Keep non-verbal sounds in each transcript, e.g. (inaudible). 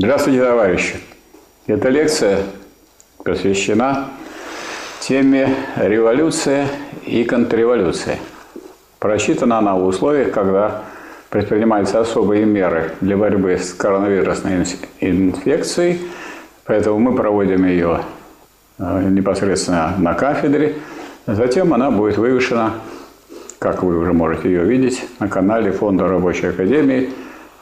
Здравствуйте, товарищи! Эта лекция посвящена теме революция и контрреволюция. Прочитана она в условиях, когда предпринимаются особые меры для борьбы с коронавирусной инфекцией, поэтому мы проводим ее э, непосредственно на кафедре. Затем она будет вывешена, как вы уже можете ее видеть, на канале Фонда Рабочей Академии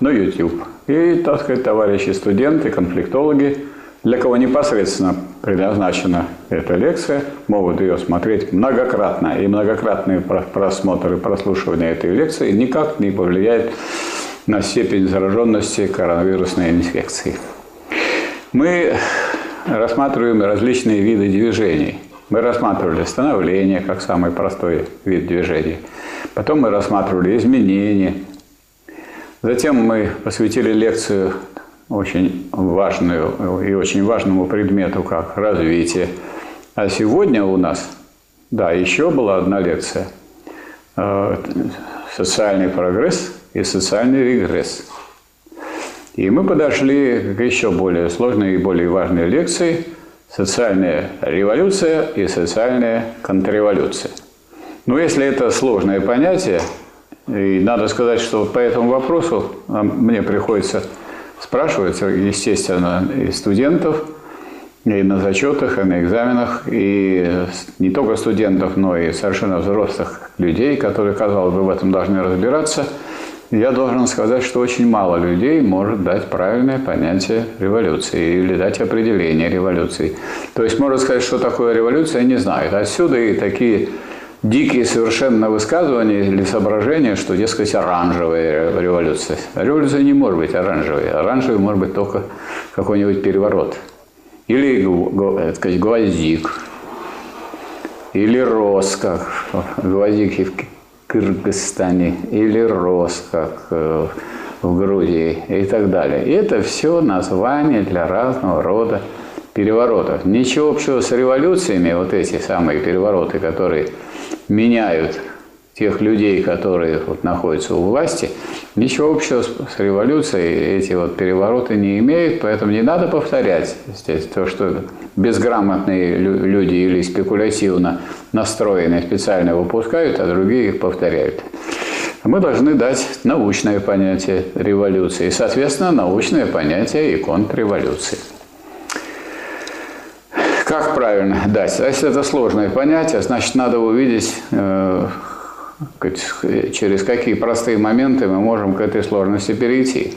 на YouTube. И, так сказать, товарищи студенты, конфликтологи, для кого непосредственно предназначена эта лекция, могут ее смотреть многократно. И многократные просмотры, прослушивания этой лекции никак не повлияет на степень зараженности коронавирусной инфекцией. Мы рассматриваем различные виды движений. Мы рассматривали становление как самый простой вид движения. Потом мы рассматривали изменения. Затем мы посвятили лекцию очень важную и очень важному предмету, как развитие. А сегодня у нас, да, еще была одна лекция э, «Социальный прогресс и социальный регресс». И мы подошли к еще более сложной и более важной лекции «Социальная революция и социальная контрреволюция». Но если это сложное понятие, и надо сказать, что по этому вопросу мне приходится спрашивается, естественно, и студентов, и на зачетах, и на экзаменах, и не только студентов, но и совершенно взрослых людей, которые, казалось бы, в этом должны разбираться. Я должен сказать, что очень мало людей может дать правильное понятие революции или дать определение революции. То есть можно сказать, что такое революция, не знают. Отсюда и такие дикие совершенно высказывания или соображения, что, дескать, оранжевая революция. Революция не может быть оранжевой. Оранжевой может быть только какой-нибудь переворот. Или, так сказать, гвоздик. Или как гвоздики в Кыргызстане. Или как э, в Грузии и так далее. И это все названия для разного рода переворотов. Ничего общего с революциями, вот эти самые перевороты, которые меняют тех людей, которые вот находятся у власти, ничего общего с, революцией эти вот перевороты не имеют, поэтому не надо повторять здесь то, что безграмотные люди или спекулятивно настроенные специально выпускают, а другие их повторяют. Мы должны дать научное понятие революции соответственно, научное понятие и контрреволюции. Как правильно дать? Если это сложное понятие, значит, надо увидеть, э, через какие простые моменты мы можем к этой сложности перейти.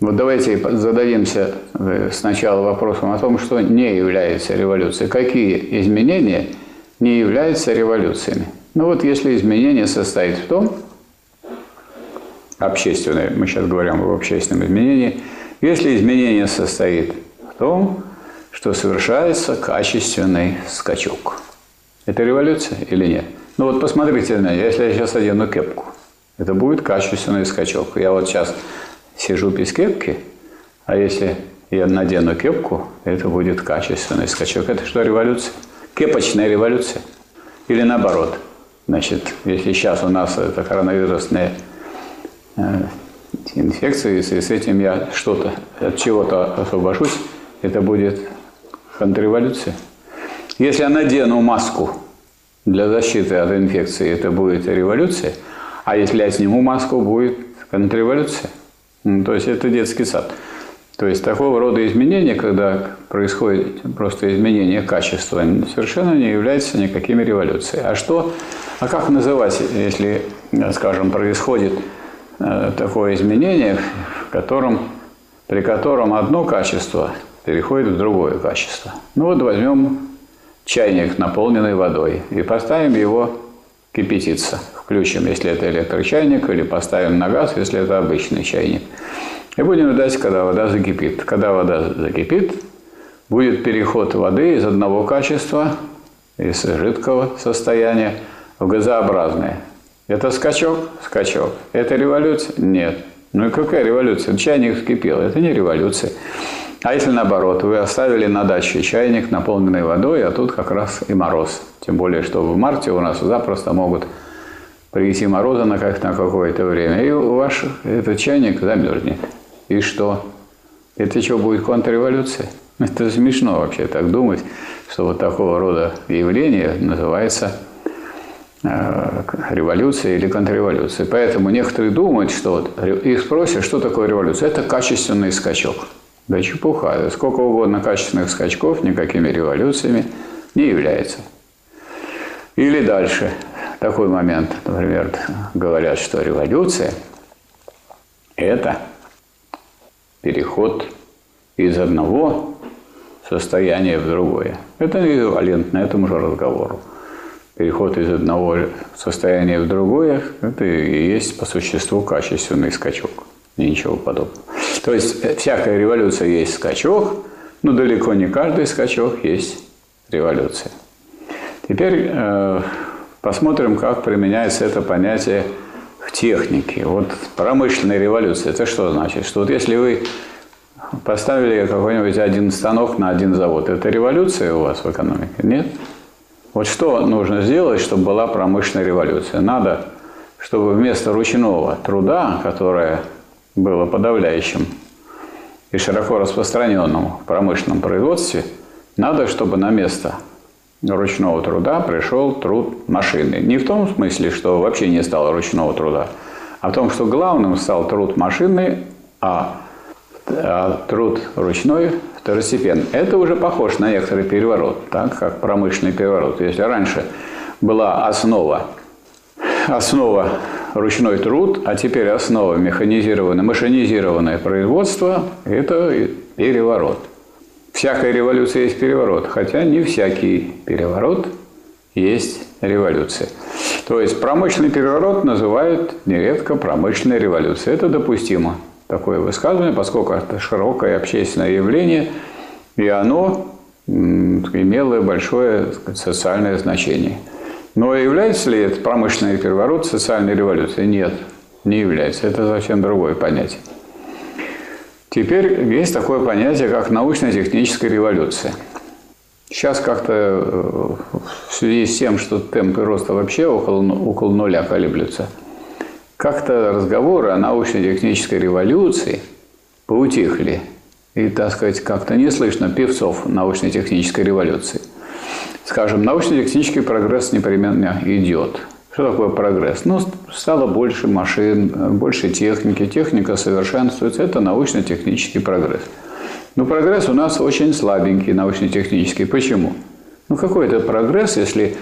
Вот давайте зададимся э, сначала вопросом о том, что не является революцией. Какие изменения не являются революциями? Ну вот если изменение состоит в том, общественное, мы сейчас говорим об общественном изменении, если изменение состоит в том, что совершается качественный скачок. Это революция или нет? Ну вот посмотрите на меня, если я сейчас одену кепку, это будет качественный скачок. Я вот сейчас сижу без кепки, а если я надену кепку, это будет качественный скачок. Это что, революция? Кепочная революция? Или наоборот? Значит, если сейчас у нас это коронавирусная э, инфекция, и с этим я что-то от чего-то освобожусь, это будет контрреволюция. Если я надену маску для защиты от инфекции, это будет революция. А если я сниму маску, будет контрреволюция. Ну, то есть это детский сад. То есть такого рода изменения, когда происходит просто изменение качества, совершенно не является никакими революциями. А что, а как называть, если, скажем, происходит э, такое изменение, в котором, при котором одно качество переходит в другое качество. Ну вот возьмем чайник, наполненный водой, и поставим его кипятиться. Включим, если это электрочайник, или поставим на газ, если это обычный чайник. И будем ждать, когда вода закипит. Когда вода закипит, будет переход воды из одного качества, из жидкого состояния, в газообразное. Это скачок? Скачок. Это революция? Нет. Ну и какая революция? Чайник вскипел. Это не революция. А если наоборот, вы оставили на даче чайник, наполненный водой, а тут как раз и мороз. Тем более, что в марте у нас запросто могут прийти морозы на, как, на какое-то время, и ваш этот чайник замерзнет. И что? Это что, будет контрреволюция? (laughs) Это смешно вообще так думать, что вот такого рода явление называется э, революция или контрреволюция. Поэтому некоторые думают, что вот их спросят, что такое революция. Это качественный скачок. Да чепуха. Сколько угодно качественных скачков никакими революциями не является. Или дальше. Такой момент, например, говорят, что революция – это переход из одного состояния в другое. Это эквивалентно этому же разговору. Переход из одного состояния в другое – это и есть по существу качественный скачок. Ничего подобного. То есть э, всякая революция есть скачок, но далеко не каждый скачок есть революция. Теперь э, посмотрим, как применяется это понятие в технике. Вот промышленная революция, это что значит? Что вот если вы поставили какой-нибудь один станок на один завод, это революция у вас в экономике? Нет? Вот что нужно сделать, чтобы была промышленная революция? Надо, чтобы вместо ручного труда, которое было подавляющим и широко распространенным в промышленном производстве, надо, чтобы на место ручного труда пришел труд машины. Не в том смысле, что вообще не стало ручного труда, а в том, что главным стал труд машины, а, а труд ручной второстепен. Это уже похож на некоторый переворот, так как промышленный переворот. Если раньше была основа, основа ручной труд, а теперь основа механизированное, машинизированное производство – это переворот. Всякая революция есть переворот, хотя не всякий переворот есть революция. То есть промышленный переворот называют нередко промышленной революцией. Это допустимо, такое высказывание, поскольку это широкое общественное явление, и оно имело большое сказать, социальное значение. Но является ли это промышленный переворот социальной революцией? Нет, не является. Это совсем другое понятие. Теперь есть такое понятие, как научно-техническая революция. Сейчас как-то э, в связи с тем, что темпы роста вообще около, около нуля колеблются, как-то разговоры о научно-технической революции поутихли. И, так сказать, как-то не слышно певцов научно-технической революции. Скажем, научно-технический прогресс непременно идет – что такое прогресс? Ну, стало больше машин, больше техники, техника совершенствуется. Это научно-технический прогресс. Но прогресс у нас очень слабенький, научно-технический. Почему? Ну, какой это прогресс, если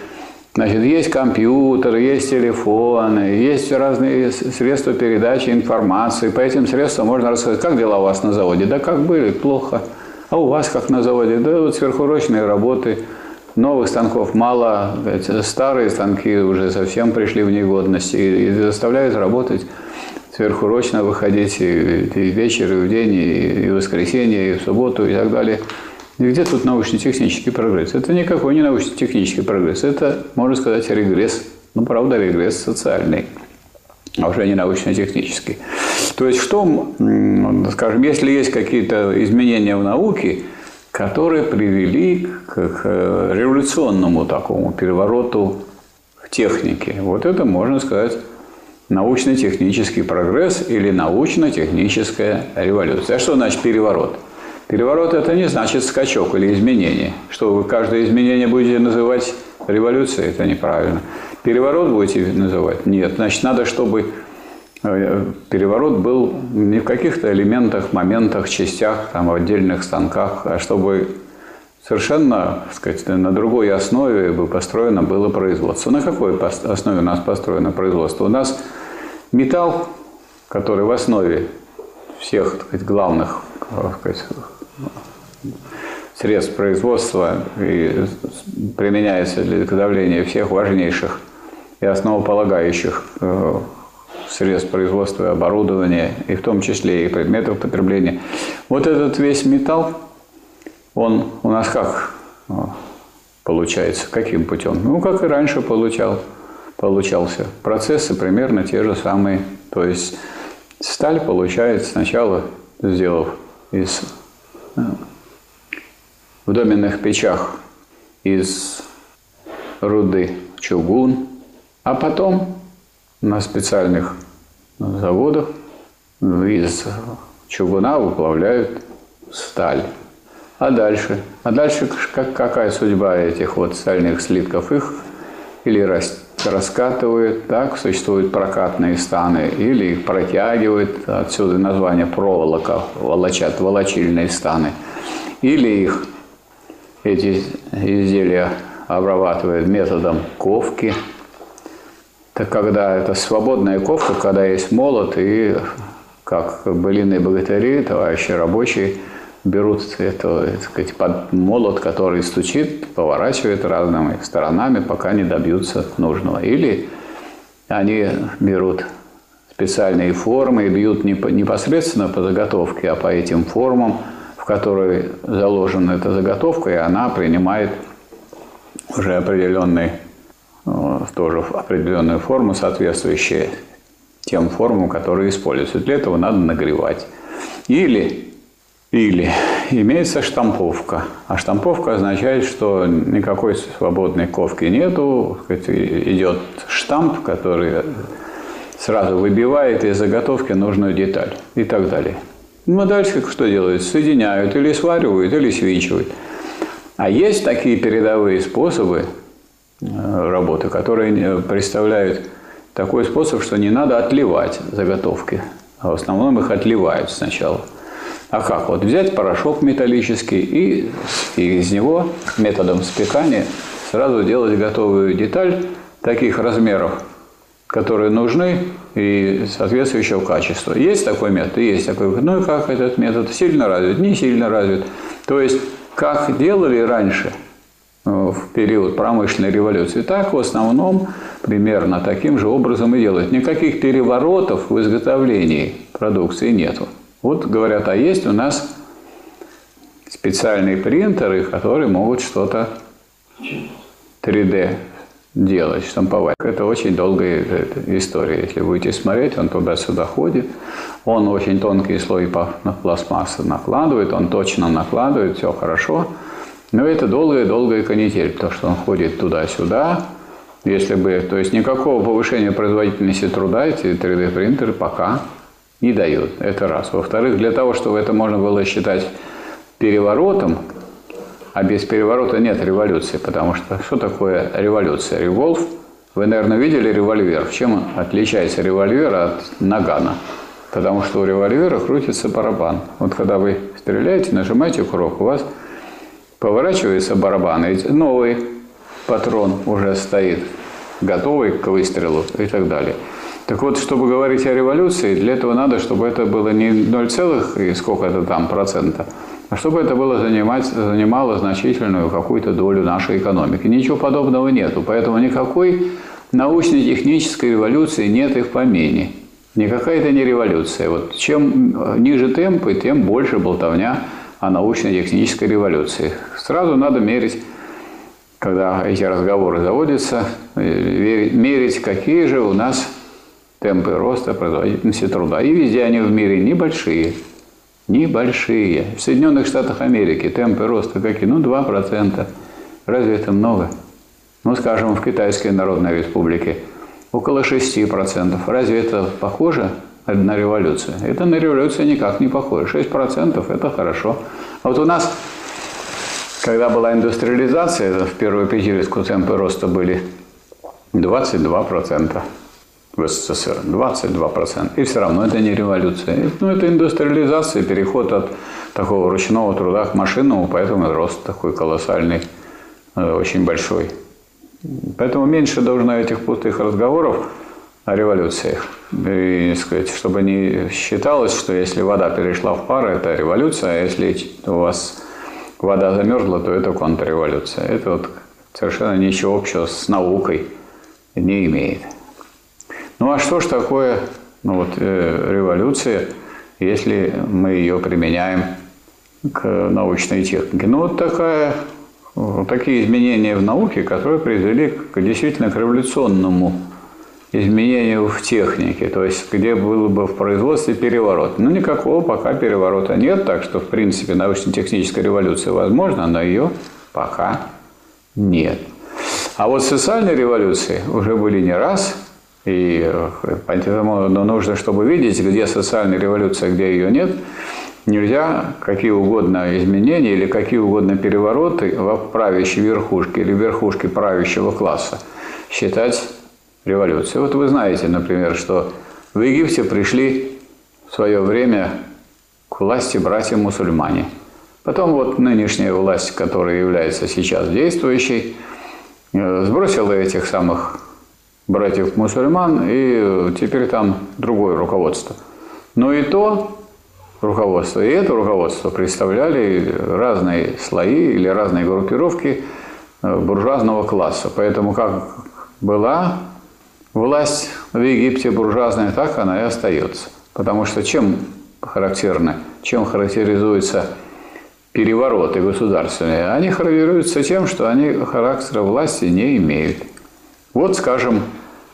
Значит, есть компьютеры, есть телефоны, есть разные средства передачи информации. По этим средствам можно рассказать, как дела у вас на заводе. Да как были, плохо. А у вас как на заводе? Да вот сверхурочные работы – Новых станков мало, старые станки уже совсем пришли в негодность и заставляют работать сверхурочно выходить и, и вечер, и в день, и, и в воскресенье, и в субботу, и так далее. И где тут научно-технический прогресс? Это никакой не научно-технический прогресс. Это, можно сказать, регресс. Ну, правда, регресс социальный, а уже не научно-технический. То есть, что, скажем, если есть какие-то изменения в науке – которые привели к, к революционному такому перевороту в технике. Вот это, можно сказать, научно-технический прогресс или научно-техническая революция. А что значит переворот? Переворот – это не значит скачок или изменение. Что вы каждое изменение будете называть революцией, это неправильно. Переворот будете называть? Нет. Значит, надо, чтобы Э, переворот был не в каких-то элементах, моментах, частях, там, в отдельных станках, а чтобы совершенно так сказать, на другой основе бы построено было производство. На какой основе у нас построено производство? У нас металл, который в основе всех так сказать, главных так сказать, средств производства и применяется для подавления всех важнейших и основополагающих э, средств производства и оборудования, и в том числе и предметов потребления. Вот этот весь металл, он у нас как а, получается, каким путем? Ну, как и раньше получал, получался. Процессы примерно те же самые. То есть сталь получается сначала, сделав из а, в доменных печах из руды чугун, а потом на специальных заводах из чугуна выплавляют сталь. А дальше? А дальше как, какая судьба этих вот стальных слитков? Их или рас, раскатывают, так, существуют прокатные станы, или их протягивают, отсюда название проволока, волочат, волочильные станы, или их, эти изделия обрабатывают методом ковки. Так когда это свободная ковка, когда есть молот и как былиные богатыри, товарищи рабочие – берут это, сказать, под молот, который стучит, поворачивает разными сторонами, пока не добьются нужного. Или они берут специальные формы и бьют не непосредственно по заготовке, а по этим формам, в которые заложена эта заготовка, и она принимает уже определенный, тоже определенную форму, соответствующую тем формам, которые используются. Для этого надо нагревать. Или или имеется штамповка. А штамповка означает, что никакой свободной ковки нету. Идет штамп, который сразу выбивает из заготовки нужную деталь и так далее. Ну, а дальше что делают? Соединяют или сваривают, или свинчивают. А есть такие передовые способы э, работы, которые представляют такой способ, что не надо отливать заготовки. А в основном их отливают сначала – а как? Вот взять порошок металлический и, из него методом спекания сразу делать готовую деталь таких размеров, которые нужны и соответствующего качества. Есть такой метод? Есть такой. Ну и как этот метод? Сильно развит? Не сильно развит. То есть, как делали раньше, э, в период промышленной революции, так в основном примерно таким же образом и делают. Никаких переворотов в изготовлении продукции нету. Вот говорят, а есть у нас специальные принтеры, которые могут что-то 3D делать, штамповать. Это очень долгая история. Если будете смотреть, он туда-сюда ходит. Он очень тонкий слой пластмассы накладывает, он точно накладывает, все хорошо. Но это долгая-долгая канитель, то, что он ходит туда-сюда. Если бы, то есть никакого повышения производительности труда эти 3D-принтеры пока не дают. Это раз. Во-вторых, для того, чтобы это можно было считать переворотом, а без переворота нет революции, потому что что такое революция? Револв, вы, наверное, видели револьвер. Чем отличается револьвер от нагана? Потому что у револьвера крутится барабан. Вот когда вы стреляете, нажимаете курок, у вас поворачивается барабан, и новый патрон уже стоит, готовый к выстрелу и так далее. Так вот, чтобы говорить о революции, для этого надо, чтобы это было не 0, и сколько это там процента, а чтобы это было занимать, занимало значительную какую-то долю нашей экономики. Ничего подобного нету, поэтому никакой научно-технической революции нет и в помине. Никакая это не революция. Вот чем ниже темпы, тем больше болтовня о научно-технической революции. Сразу надо мерить, когда эти разговоры заводятся, э, мерить, какие же у нас темпы роста производительности труда. И везде они в мире небольшие. Небольшие. В Соединенных Штатах Америки темпы роста какие? Ну, 2%. Разве это много? Ну, скажем, в Китайской Народной Республике около 6%. Разве это похоже на революцию? Это на революцию никак не похоже. 6% – это хорошо. А вот у нас, когда была индустриализация, в первую пятилетку темпы роста были 22% в СССР, 22%. И все равно это не революция. Ну, это индустриализация, переход от такого ручного труда к машинному, поэтому рост такой колоссальный, э, очень большой. Поэтому меньше должно этих пустых разговоров о революциях. И, сказать, чтобы не считалось, что если вода перешла в пар, это революция, а если у вас вода замерзла, то это контрреволюция. Это вот совершенно ничего общего с наукой не имеет. Ну а что ж такое ну, вот, э, революция, если мы ее применяем к научной технике? Ну вот такая, такие изменения в науке, которые привели к действительно к революционному изменению в технике, то есть где было бы в производстве переворот. Ну никакого пока переворота нет, так что в принципе научно-техническая революция возможна, но ее пока нет. А вот социальные революции уже были не раз – и поэтому нужно, чтобы видеть, где социальная революция, где ее нет, нельзя какие угодно изменения или какие угодно перевороты в правящей верхушке или верхушке правящего класса считать революцией. Вот вы знаете, например, что в Египте пришли в свое время к власти братья-мусульмане. Потом вот нынешняя власть, которая является сейчас действующей, э, сбросила этих самых братьев-мусульман, и теперь там другое руководство. Но и то руководство, и это руководство представляли разные слои или разные группировки э, буржуазного класса. Поэтому как была власть в Египте буржуазная, так она и остается. Потому что чем характерно, чем характеризуются перевороты государственные? Они характеризуются тем, что они характера власти не имеют. Вот, скажем,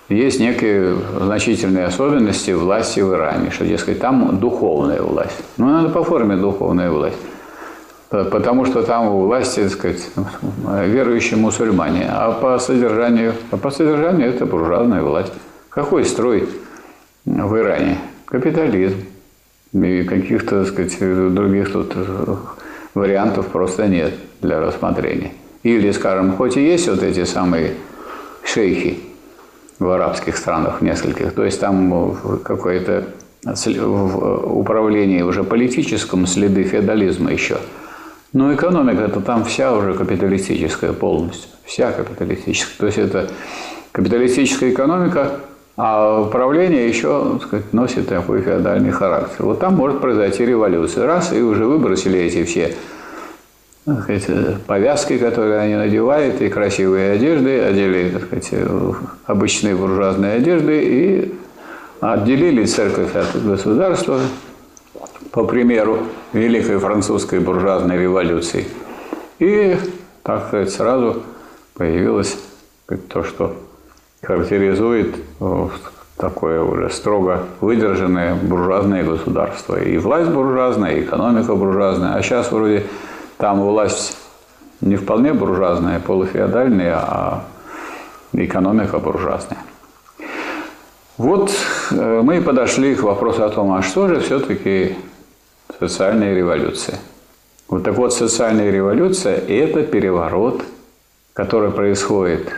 есть некие значительные особенности власти в Иране, что, дескать, там духовная власть. Ну, надо по форме духовная власть. Потому что там у власти, так сказать, верующие мусульмане, а по содержанию, а по содержанию это буржуазная власть. Какой строй в Иране? Капитализм. И каких-то, так сказать, других тут вариантов просто нет для рассмотрения. Или, скажем, хоть и есть вот эти самые шейхи, в арабских странах нескольких. То есть там какое-то в управлении уже политическом следы феодализма еще. Но экономика это там вся уже капиталистическая полностью. Вся капиталистическая. То есть это капиталистическая экономика, а управление еще так сказать, носит такой феодальный характер. Вот там может произойти революция. Раз, и уже выбросили эти все так сказать, повязки, которые они надевают, и красивые одежды, одели так сказать, обычные буржуазные одежды и отделили церковь от государства, по примеру Великой Французской буржуазной революции. И, так сказать, сразу появилось то, что характеризует такое уже строго выдержанное буржуазное государство. И власть буржуазная, и экономика буржуазная. А сейчас вроде там власть не вполне буржуазная, полуфеодальная, а экономика буржуазная. Вот э, мы подошли к вопросу о том, а что же все-таки социальная революция? Вот так вот, социальная революция – это переворот, который происходит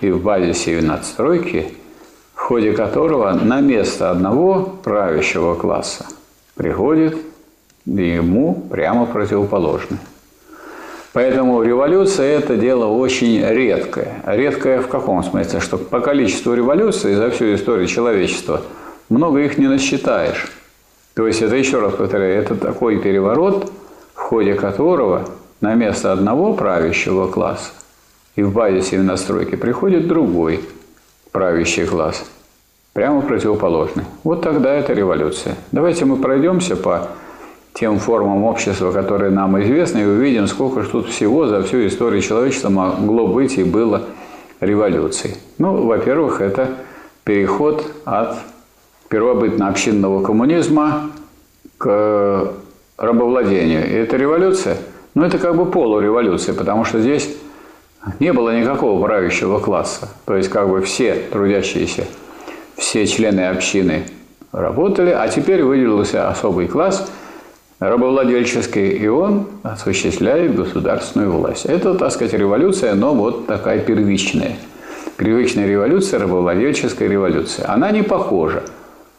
и в базисе, и в надстройке, в ходе которого на место одного правящего класса приходит ему прямо противоположный. Поэтому революция – это дело очень редкое. Редкое в каком смысле? Что по количеству революций за всю историю человечества много их не насчитаешь. То есть это, еще раз повторяю, это такой переворот, в ходе которого на место одного правящего класса и в базисе и в настройке приходит другой правящий класс, прямо противоположный. Вот тогда это революция. Давайте мы пройдемся по тем формам общества, которые нам известны, и увидим, сколько же тут всего за всю историю человечества могло быть и было революций. Ну, во-первых, это переход от первобытно-общинного коммунизма к рабовладению. И это революция, но это как бы полуреволюция, потому что здесь не было никакого правящего класса. То есть как бы все трудящиеся, все члены общины работали, а теперь выделился особый класс – рабовладельческий, и он осуществляет государственную власть. Это, так сказать, революция, но вот такая первичная. Первичная революция, рабовладельческая революция. Она не похожа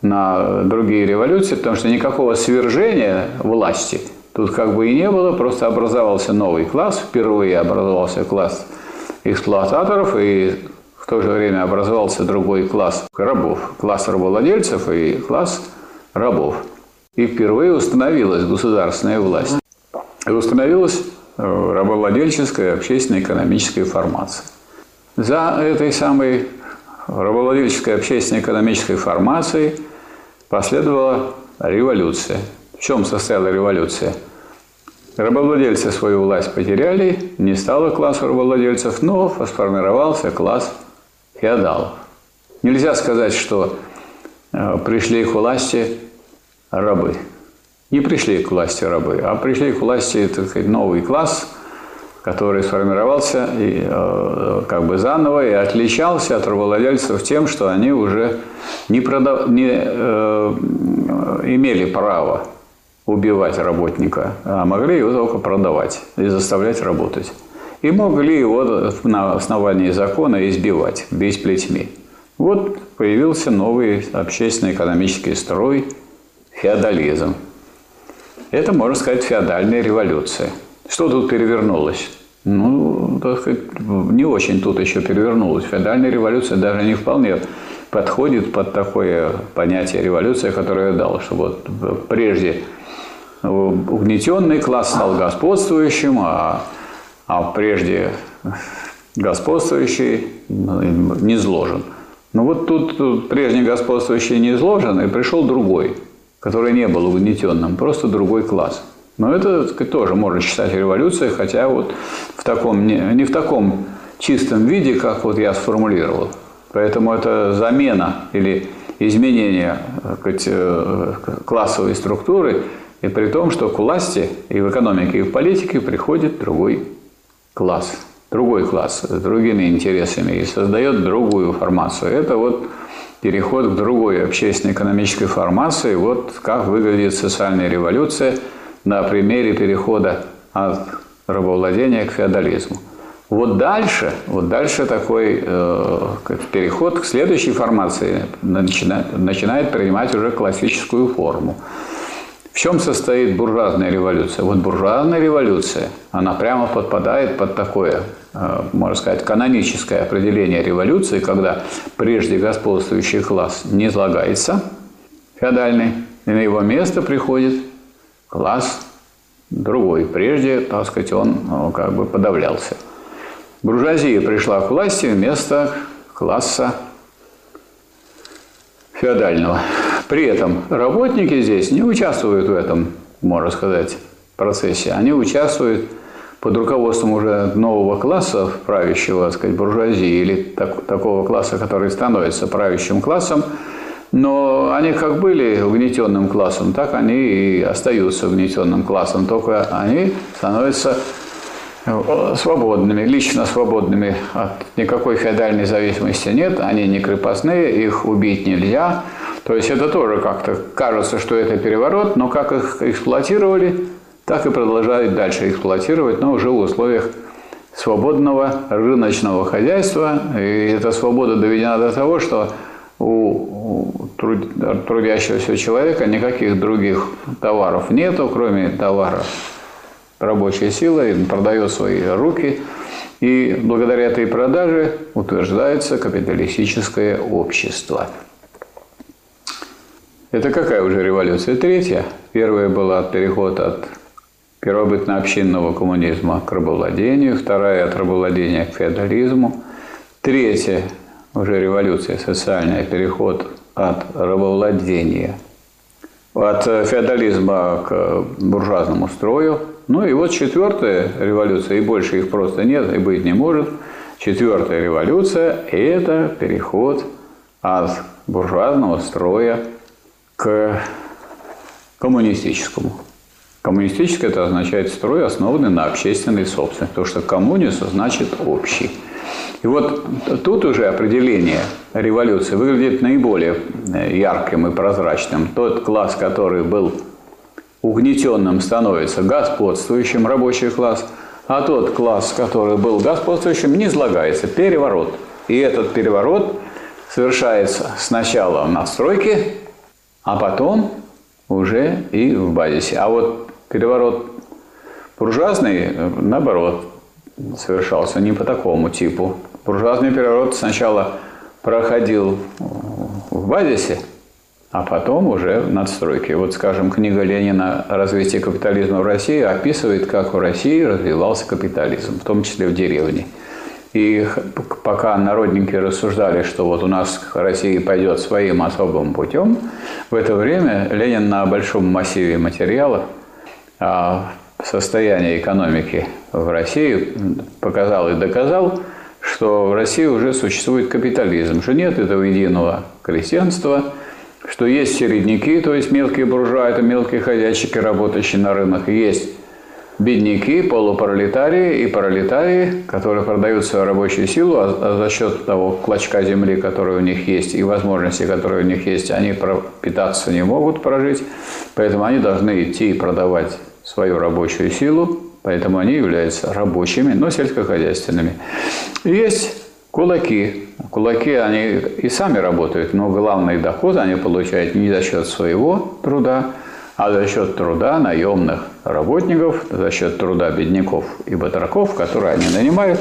на другие революции, потому что никакого свержения власти тут как бы и не было, просто образовался новый класс, впервые образовался класс эксплуататоров, и в то же время образовался другой класс рабов, класс рабовладельцев и класс рабов. И впервые установилась государственная власть. И установилась э, рабовладельческая общественно-экономическая формация. За этой самой рабовладельческой общественно-экономической формацией последовала революция. В чем состояла революция? Рабовладельцы свою власть потеряли, не стало класса рабовладельцев, но сформировался класс феодалов. Нельзя сказать, что э, пришли к власти рабы. Не пришли к власти рабы, а пришли к власти так сказать, новый класс, который сформировался и, э, как бы заново и отличался от рабовладельцев тем, что они уже не, продав... не э, имели права убивать работника, а могли его только продавать и заставлять работать. И могли его на основании закона избивать, бить плетьми. Вот появился новый общественно-экономический строй – феодализм. Это, можно сказать, феодальная революция. Что тут перевернулось? Ну, так сказать, не очень тут еще перевернулось. Феодальная революция даже не вполне подходит под такое понятие революция, которое я дал, что вот прежде угнетенный класс стал господствующим, а, а прежде господствующий не изложен. Ну вот тут, тут прежний господствующий не изложен, и пришел другой, который не был угнетенным, просто другой класс. Но это сказать, тоже можно считать революцией, хотя вот в таком, не, не в таком чистом виде, как вот я сформулировал. Поэтому это замена или изменение сказать, э, классовой структуры, и при том, что к власти и в экономике, и в политике приходит другой класс, другой класс с другими интересами и создает другую формацию. Это вот переход к другой общественно-экономической формации. Вот как выглядит социальная революция на примере перехода от рабовладения к феодализму. Вот дальше, вот дальше такой э, переход к следующей формации начинает, начинает принимать уже классическую форму. В чем состоит буржуазная революция? Вот буржуазная революция, она прямо подпадает под такое, э, можно сказать, каноническое определение революции, когда прежде господствующий класс не излагается, феодальный, и на его место приходит класс другой. Прежде, так сказать, он ну, как бы подавлялся. Буржуазия пришла к власти вместо класса феодального. При этом работники здесь не участвуют в этом, можно сказать, процессе. Они участвуют под руководством уже нового класса, правящего, так сказать, буржуазии, или так, такого класса, который становится правящим классом, но они как были угнетенным классом, так они и остаются угнетенным классом, только они становятся свободными, лично свободными от никакой феодальной зависимости нет, они не крепостные, их убить нельзя. То есть это тоже как-то кажется, что это переворот, но как их эксплуатировали, так и продолжают дальше эксплуатировать, но уже в условиях свободного рыночного хозяйства. И эта свобода доведена до того, что у трудящегося человека никаких других товаров нету, кроме товаров рабочая сила, и продает свои руки. И благодаря этой продаже утверждается капиталистическое общество. Это какая уже революция? Третья. Первая была переход от первобытно-общинного коммунизма к рабовладению, вторая от рабовладения к феодализму. Третья уже революция социальная, переход от рабовладения, от феодализма к буржуазному строю, ну и вот четвертая революция, и больше их просто нет и быть не может. Четвертая революция – это переход от буржуазного строя к коммунистическому. Коммунистическое – это означает строй, основанный на общественной собственности, потому что коммунис значит общий. И вот тут уже определение революции выглядит наиболее ярким и прозрачным. Тот класс, который был угнетенным становится господствующим рабочий класс, а тот класс, который был господствующим, не излагается. Переворот. И этот переворот совершается сначала в настройке, а потом уже и в базисе. А вот переворот буржуазный, наоборот, совершался не по такому типу. Буржуазный переворот сначала проходил в базисе, а потом уже в надстройке. Вот, скажем, книга Ленина «Развитие капитализма в России» описывает, как в России развивался капитализм, в том числе в деревне. И пока народники рассуждали, что вот у нас Россия пойдет своим особым путем, в это время Ленин на большом массиве материалов о состоянии экономики в России показал и доказал, что в России уже существует капитализм, что нет этого единого крестьянства – что есть середняки, то есть мелкие буржуа, это мелкие ходячики, работающие на рынок, есть бедняки, полупролетарии и пролетарии, которые продают свою рабочую силу, а, а за счет того клочка земли, который у них есть, и возможностей, которые у них есть, они питаться не могут прожить, поэтому они должны идти и продавать свою рабочую силу, поэтому они являются рабочими, но сельскохозяйственными. Есть кулаки. Кулаки, они и сами работают, но главный доход они получают не за счет своего труда, а за счет труда наемных работников, за счет труда бедняков и батраков, которые они нанимают,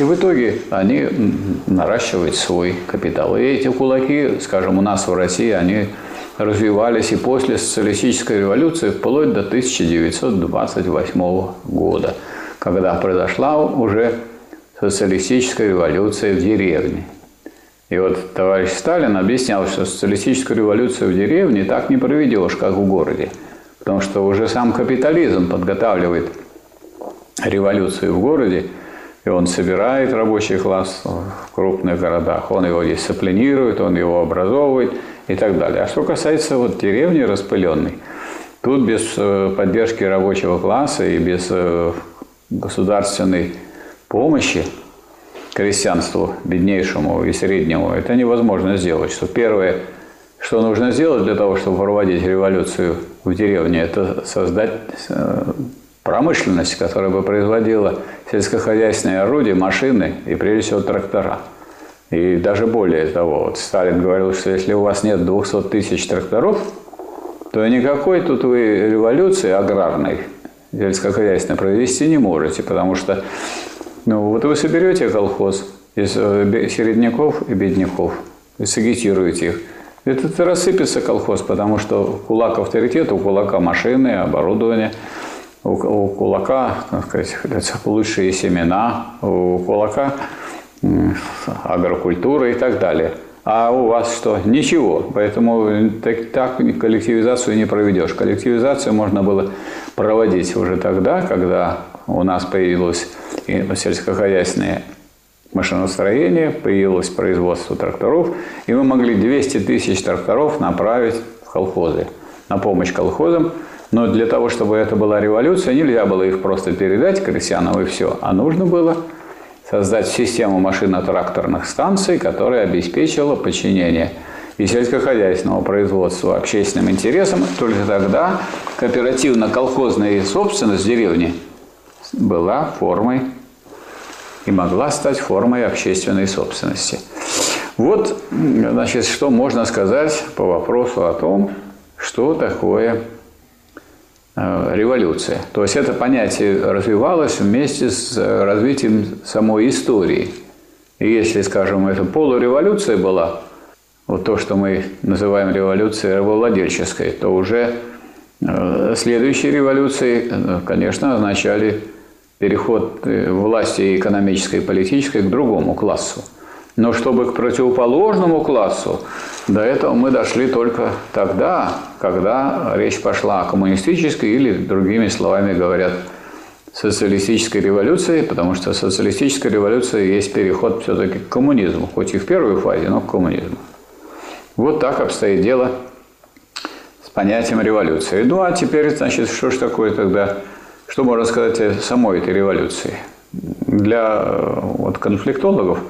и в итоге они наращивают свой капитал. И эти кулаки, скажем, у нас в России, они развивались и после социалистической революции вплоть до 1928 года, когда произошла уже социалистическая революция в деревне. И вот товарищ Сталин объяснял, что социалистическую революцию в деревне так не проведешь, как в городе. Потому что уже сам капитализм подготавливает революцию в городе, и он собирает рабочий класс в крупных городах, он его дисциплинирует, он его образовывает и так далее. А что касается вот деревни распыленной, тут без э, поддержки рабочего класса и без э, государственной помощи крестьянству беднейшему и среднему, это невозможно сделать. Что первое, что нужно сделать для того, чтобы проводить революцию в деревне, это создать э, промышленность, которая бы производила сельскохозяйственные орудия, машины и, прежде всего, трактора. И даже более того, вот Сталин говорил, что если у вас нет 200 тысяч тракторов, то никакой тут вы революции аграрной, сельскохозяйственной провести не можете, потому что ну, вот вы соберете колхоз из э, середняков и бедняков и сагитируете их. Это рассыпется колхоз, потому что у кулака авторитет, у кулака машины, оборудование, у, у кулака, так сказать, лучшие семена, у кулака агрокультура и так далее. А у вас что? Ничего. Поэтому так, так коллективизацию не проведешь. Коллективизацию можно было проводить уже тогда, когда у нас появилось сельскохозяйственное машиностроение, появилось производство тракторов, и мы могли 200 тысяч тракторов направить в колхозы, на помощь колхозам. Но для того, чтобы это была революция, нельзя было их просто передать крестьянам и все, а нужно было создать систему машино-тракторных станций, которая обеспечивала подчинение и сельскохозяйственного производства общественным интересам. Только тогда кооперативно-колхозная собственность деревни была формой и могла стать формой общественной собственности. Вот, значит, что можно сказать по вопросу о том, что такое э, революция. То есть это понятие развивалось вместе с развитием самой истории. И если, скажем, это полуреволюция была, вот то, что мы называем революцией рабовладельческой, то уже э, следующие революции, э, конечно, означали переход э, власти экономической и политической к другому классу. Но чтобы к противоположному классу, до этого мы дошли только тогда, когда речь пошла о коммунистической или, другими словами говорят, социалистической революции, потому что социалистическая революция есть переход все-таки к коммунизму, хоть и в первой фазе, но к коммунизму. Вот так обстоит дело с понятием революции. Ну а теперь, значит, что же такое тогда что можно сказать о самой этой революции? Для э, вот, конфликтологов,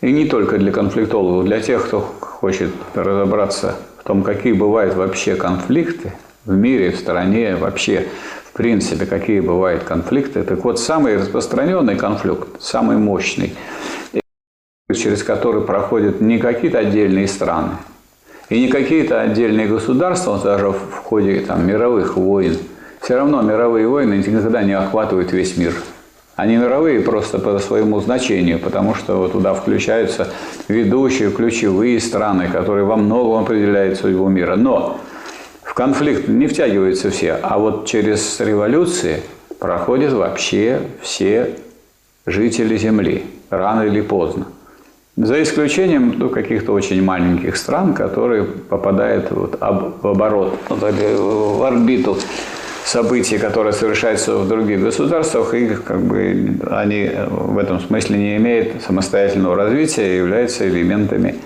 и не только для конфликтологов, для тех, кто хочет разобраться в том, какие бывают вообще конфликты в мире, в стране, вообще, в принципе, какие бывают конфликты. Так вот, самый распространенный конфликт, самый мощный, через который проходят не какие-то отдельные страны, и не какие-то отдельные государства, даже в ходе там, мировых войн – все равно мировые войны никогда не охватывают весь мир. Они мировые просто по своему значению, потому что туда включаются ведущие, ключевые страны, которые во многом определяют судьбу мира. Но в конфликт не втягиваются все, а вот через революции проходят вообще все жители Земли, рано или поздно. За исключением ну, каких-то очень маленьких стран, которые попадают вот, в оборот, в орбиту события, которые совершаются в других государствах, и как бы они в этом смысле не имеют самостоятельного развития являются элементами,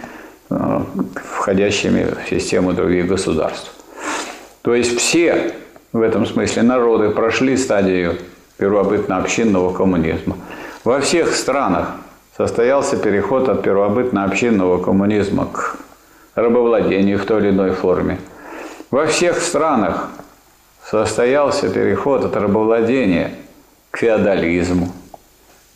э, входящими в систему других государств. То есть все в этом смысле народы прошли стадию первобытно-общинного коммунизма. Во всех странах состоялся переход от первобытно-общинного коммунизма к рабовладению в той или иной форме. Во всех странах состоялся переход от рабовладения к феодализму.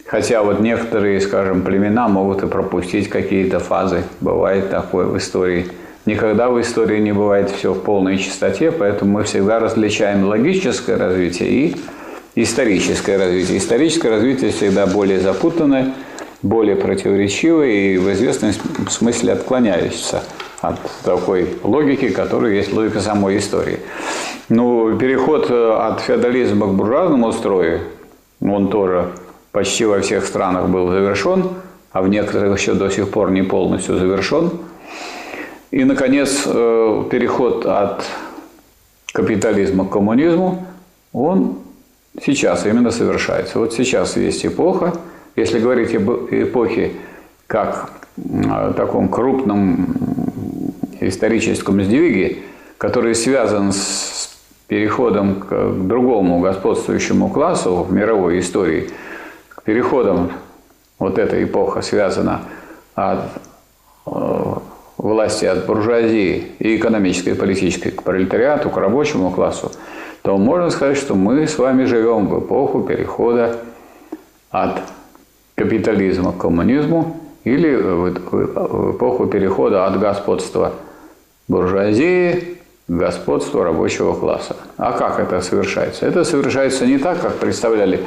Хотя вот некоторые, скажем, племена могут и пропустить какие-то фазы. Бывает такое в истории. Никогда в истории не бывает все в полной чистоте, поэтому мы всегда различаем логическое развитие и историческое развитие. Историческое развитие всегда более запутанное, более противоречивое и в известном смысле отклоняющееся от такой логики, которая есть логика самой истории. Ну, переход э, от феодализма к буржуазному строю, он тоже почти во всех странах был завершен, а в некоторых еще до сих пор не полностью завершен. И, наконец, э, переход от капитализма к коммунизму, он сейчас именно совершается. Вот сейчас есть эпоха, если говорить об эпохе как о таком крупном историческом сдвиге, который связан с переходом к другому господствующему классу в мировой истории, к переходам вот эта эпоха связана от э, власти от буржуазии и экономической, и политической к пролетариату, к рабочему классу, то можно сказать, что мы с вами живем в эпоху перехода от капитализма к коммунизму или в эпоху перехода от господства буржуазии к господству рабочего класса. А как это совершается? Это совершается не так, как представляли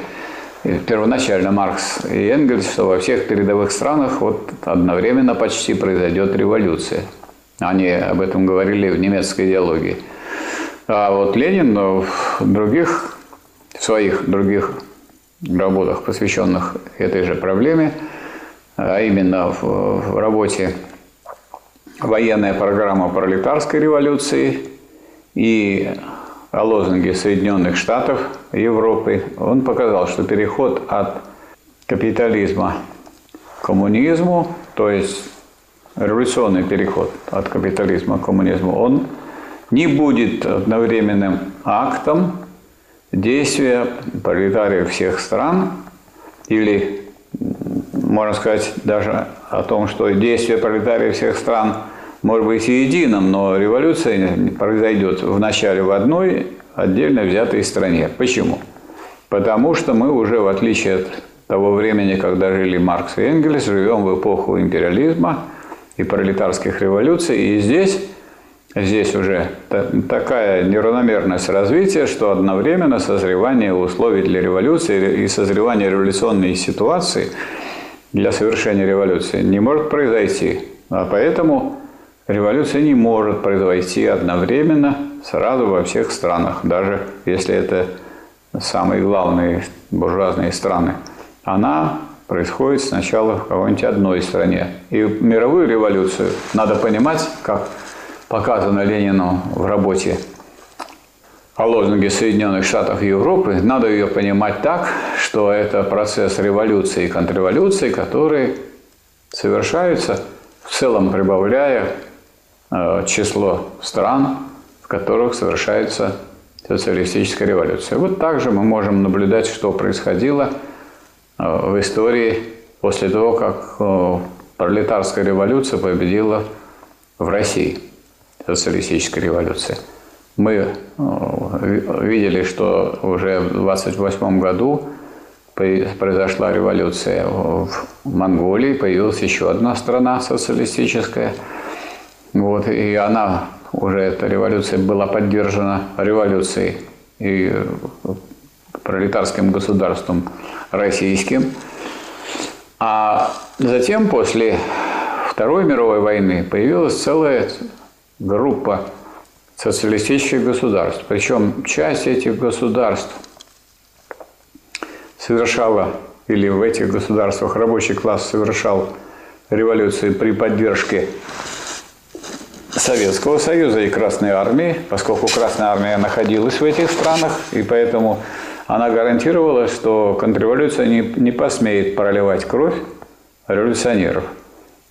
первоначально Маркс и Энгельс, что во всех передовых странах вот одновременно почти произойдет революция. Они об этом говорили в немецкой идеологии. А вот Ленин в других, в своих других работах, посвященных этой же проблеме, а именно в, в работе «Военная программа пролетарской революции» и о лозунге Соединенных Штатов Европы, он показал, что переход от капитализма к коммунизму, то есть революционный переход от капитализма к коммунизму, он не будет одновременным актом действия пролетариев всех стран или, можно сказать, даже о том, что действие пролетариев всех стран может быть и единым, но революция произойдет вначале в одной отдельно взятой стране. Почему? Потому что мы уже, в отличие от того времени, когда жили Маркс и Энгельс, живем в эпоху империализма и пролетарских революций, и здесь Здесь уже такая неравномерность развития, что одновременно созревание условий для революции и созревание революционной ситуации для совершения революции не может произойти. А поэтому революция не может произойти одновременно сразу во всех странах, даже если это самые главные буржуазные страны. Она происходит сначала в какой-нибудь одной стране. И мировую революцию надо понимать как показано Ленину в работе о лозунге Соединенных Штатов Европы, надо ее понимать так, что это процесс революции и контрреволюции, которые совершаются в целом прибавляя число стран, в которых совершается социалистическая революция. Вот также мы можем наблюдать, что происходило э, в истории после того, как э, пролетарская революция победила в России социалистической революции. Мы э, видели, что уже в 28 году произошла революция в Монголии, появилась еще одна страна социалистическая. Вот, и она уже, эта революция была поддержана революцией и пролетарским государством российским. А затем, после Второй мировой войны, появилась целая группа социалистических государств. Причем часть этих государств совершала, или в этих государствах рабочий класс совершал революции при поддержке Советского Союза и Красной Армии, поскольку Красная Армия находилась в этих странах, и поэтому она гарантировала, что контрреволюция не, не посмеет проливать кровь революционеров –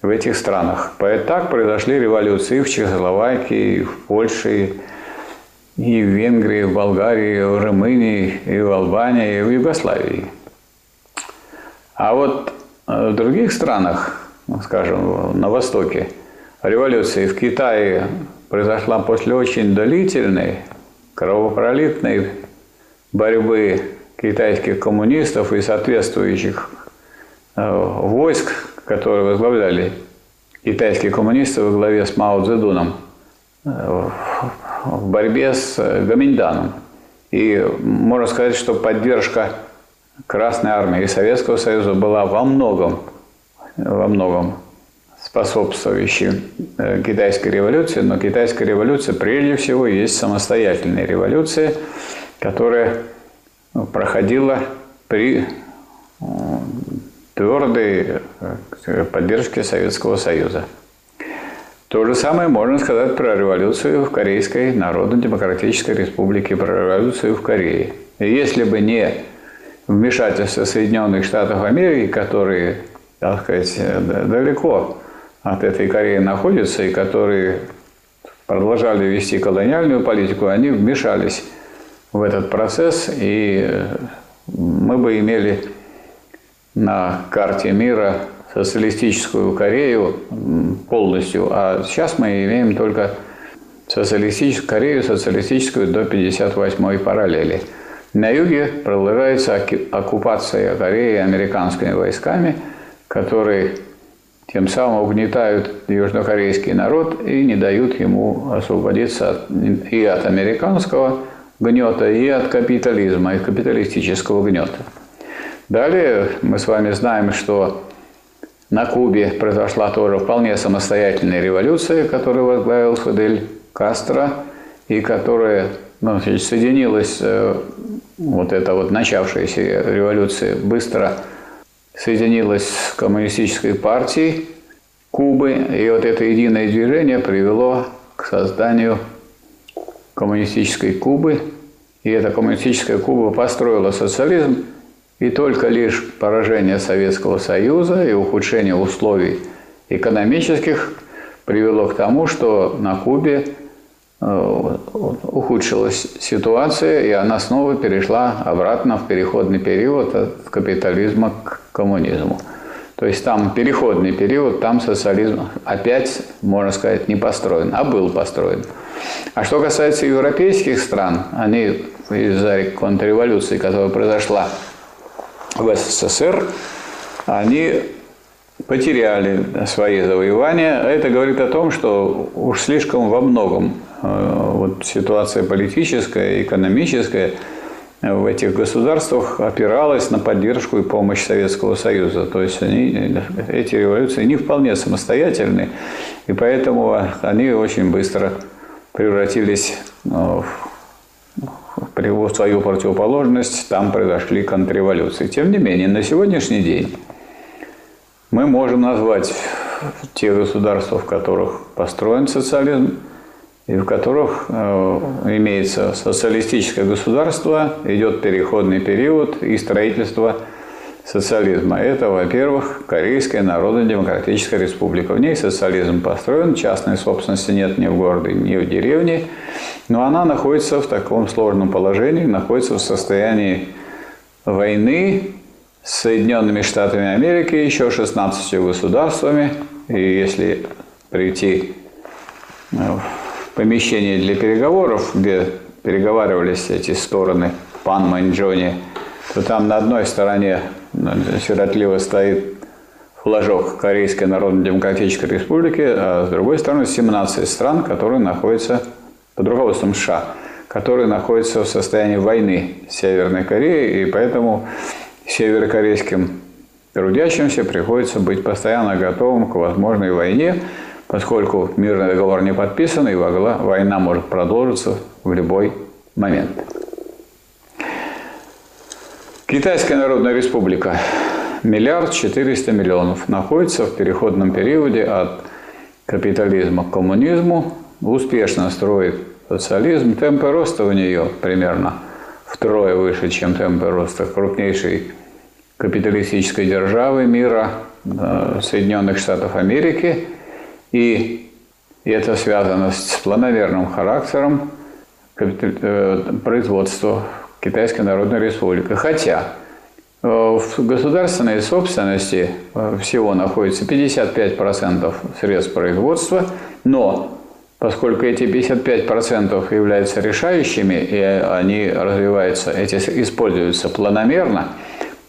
в этих странах. Так произошли революции в Чехословакии, в Польше, и в Венгрии, и в Болгарии, и в Румынии, и в Албании, и в Югославии. А вот э, в других странах, ну, скажем, на Востоке, революция в Китае произошла после очень длительной, кровопролитной борьбы китайских коммунистов и соответствующих э, войск, которые возглавляли китайские коммунисты во главе с Мао Цзэдуном э, в борьбе с Гаминьданом. И можно сказать, что поддержка Красной Армии и Советского Союза была во многом, во многом способствующей э, китайской революции, но китайская революция прежде всего есть самостоятельная революция, которая проходила при э, твердой э, поддержке Советского Союза. То же самое можно сказать про революцию в Корейской Народно-Демократической Республике, про революцию в Корее. И если бы не вмешательство Соединенных Штатов Америки, которые, так сказать, далеко от этой Кореи находятся и которые продолжали вести колониальную политику, они вмешались в этот процесс, и мы бы имели на карте мира социалистическую Корею полностью, а сейчас мы имеем только социалистическую Корею, социалистическую до 58-й параллели. На юге продолжается оккупация Кореи американскими войсками, которые тем самым угнетают южнокорейский народ и не дают ему освободиться и от американского гнета, и от капитализма, и капиталистического гнета. Далее мы с вами знаем, что на Кубе произошла тоже вполне самостоятельная революция, которую возглавил Фидель Кастро, и которая ну, соединилась, э, вот эта вот начавшаяся революция быстро соединилась с коммунистической партией Кубы, и вот это единое движение привело к созданию коммунистической Кубы, и эта коммунистическая Куба построила социализм, и только лишь поражение Советского Союза и ухудшение условий экономических привело к тому, что на Кубе ухудшилась ситуация, и она снова перешла обратно в переходный период от капитализма к коммунизму. То есть там переходный период, там социализм опять, можно сказать, не построен, а был построен. А что касается европейских стран, они из-за контрреволюции, которая произошла в СССР, они потеряли свои завоевания. Это говорит о том, что уж слишком во многом э, вот ситуация политическая, экономическая в этих государствах опиралась на поддержку и помощь Советского Союза. То есть они, эти революции не вполне самостоятельны, и поэтому они очень быстро превратились э, в в свою противоположность, там произошли контрреволюции. Тем не менее, на сегодняшний день мы можем назвать те государства, в которых построен социализм, и в которых э, имеется социалистическое государство, идет переходный период и строительство социализма. Это, во-первых, Корейская Народно-Демократическая Республика. В ней социализм построен, частной собственности нет ни в городе, ни в деревне, но она находится в таком сложном положении, находится в состоянии войны с Соединенными Штатами Америки, еще 16 государствами. И если прийти э, в помещение для переговоров, где переговаривались эти стороны, пан Маньчжони, то там на одной стороне сиротливо стоит флажок Корейской Народно-Демократической Республики, а с другой стороны 17 стран, которые находятся под руководством США, которые находятся в состоянии войны с Северной Кореей, и поэтому северокорейским трудящимся приходится быть постоянно готовым к возможной войне, поскольку мирный договор не подписан, и война может продолжиться в любой момент. Китайская Народная Республика миллиард четыреста миллионов находится в переходном периоде от капитализма к коммунизму, успешно строит социализм. Темпы роста у нее примерно втрое выше, чем темпы роста крупнейшей капиталистической державы мира, э, Соединенных Штатов Америки. И это связано с планомерным характером, производства Китайской Народной Республики. Хотя в государственной собственности всего находится 55% средств производства, но поскольку эти 55% являются решающими, и они развиваются, эти используются планомерно,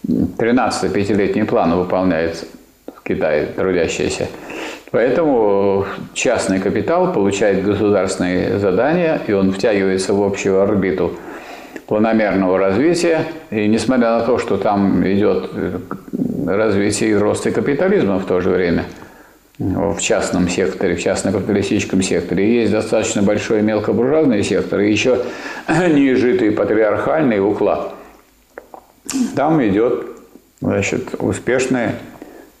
13-й пятилетний план выполняет в Китае трудящиеся, Поэтому частный капитал получает государственные задания, и он втягивается в общую орбиту планомерного развития. И несмотря на то, что там идет развитие и рост и капитализма в то же время – в частном секторе, в частно-капиталистическом секторе. Есть достаточно большой мелкобуржуазный сектор и еще (clears throat) неизжитый патриархальный уклад. Там идет значит, успешное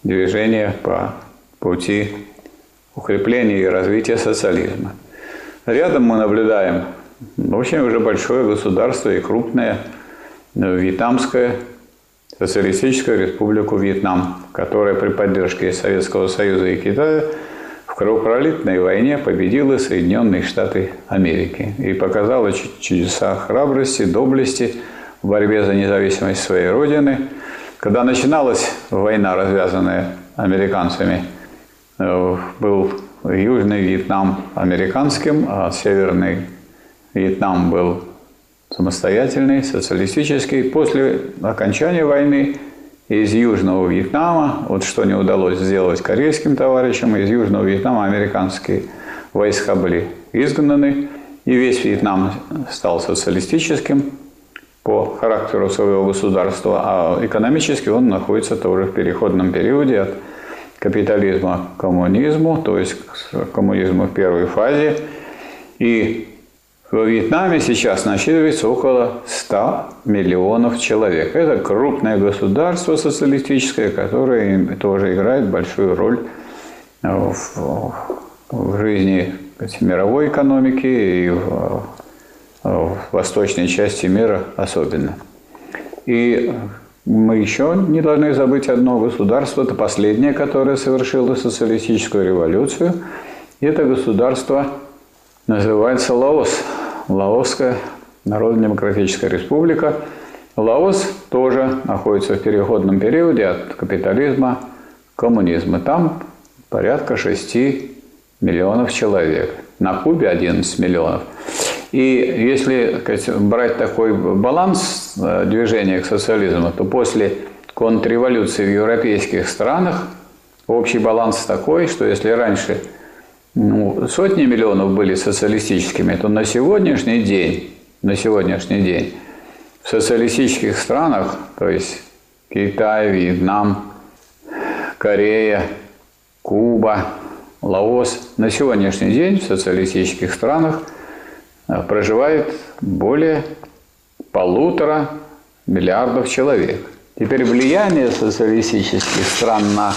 движение по пути укрепления и развития социализма. Рядом мы наблюдаем очень уже большое государство и крупное вьетнамское Социалистическую Республику Вьетнам, которая при поддержке Советского Союза и Китая в кровопролитной войне победила Соединенные Штаты Америки и показала чудеса храбрости, доблести в борьбе за независимость своей родины. Когда начиналась война, развязанная американцами, э, был Южный Вьетнам американским, а Северный Вьетнам был самостоятельный, социалистический. После окончания войны из Южного Вьетнама, вот что не удалось сделать корейским товарищам, из Южного Вьетнама американские войска были изгнаны, и весь Вьетнам стал социалистическим по характеру своего государства, а экономически он находится тоже в переходном периоде от капитализма к коммунизму, то есть к коммунизму в первой фазе. И во Вьетнаме сейчас насчитывается около 100 миллионов человек. Это крупное государство социалистическое, которое тоже играет большую роль в, в жизни мировой экономики и в, в восточной части мира особенно. И мы еще не должны забыть одно государство, это последнее, которое совершило социалистическую революцию. Это государство называется Лаос. Лаосская Народно-демократическая республика. Лаос тоже находится в переходном периоде от капитализма к коммунизму. Там порядка 6 миллионов человек. На Кубе 11 миллионов. И если сказать, брать такой баланс э, движения к социализму, то после контрреволюции в европейских странах общий баланс такой, что если раньше ну, сотни миллионов были социалистическими, то на сегодняшний день, на сегодняшний день в социалистических странах, то есть Китай, Вьетнам, Корея, Куба, Лаос, на сегодняшний день в социалистических странах проживает более полутора миллиардов человек. Теперь влияние социалистических стран на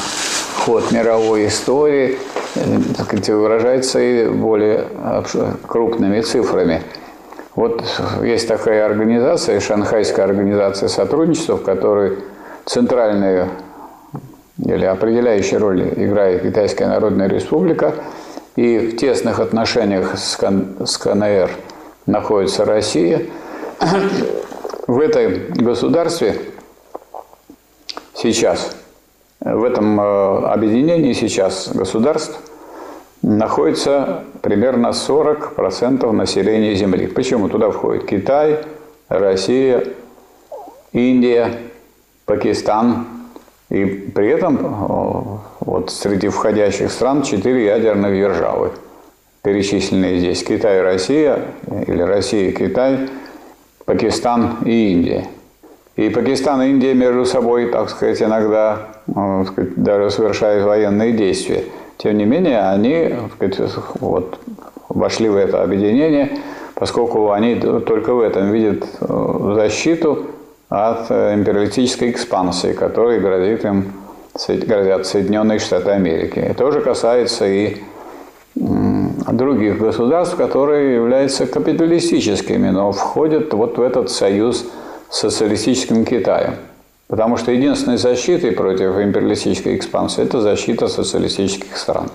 ход мировой истории – так сказать, выражается и более крупными цифрами. Вот есть такая организация, Шанхайская организация сотрудничества, в которой центральную или определяющую роль играет Китайская Народная Республика, и в тесных отношениях с, КНР находится Россия. В этом государстве сейчас в этом э, объединении сейчас государств находится примерно 40% населения Земли. Почему? Туда входит Китай, Россия, Индия, Пакистан. И при этом э, вот среди входящих стран четыре ядерных державы, перечисленные здесь. Китай, Россия, или Россия, Китай, Пакистан и Индия. И Пакистан и Индия между собой, так сказать, иногда так сказать, даже совершают военные действия. Тем не менее, они вот, вошли в это объединение, поскольку они только в этом видят э, защиту от э, империалистической экспансии, которой грозит им, грозят Соединенные Штаты Америки. Это тоже касается и других государств, которые являются капиталистическими, но входят вот в этот союз с социалистическим Китаем. Потому что единственной защитой против империалистической экспансии – это защита социалистических стран.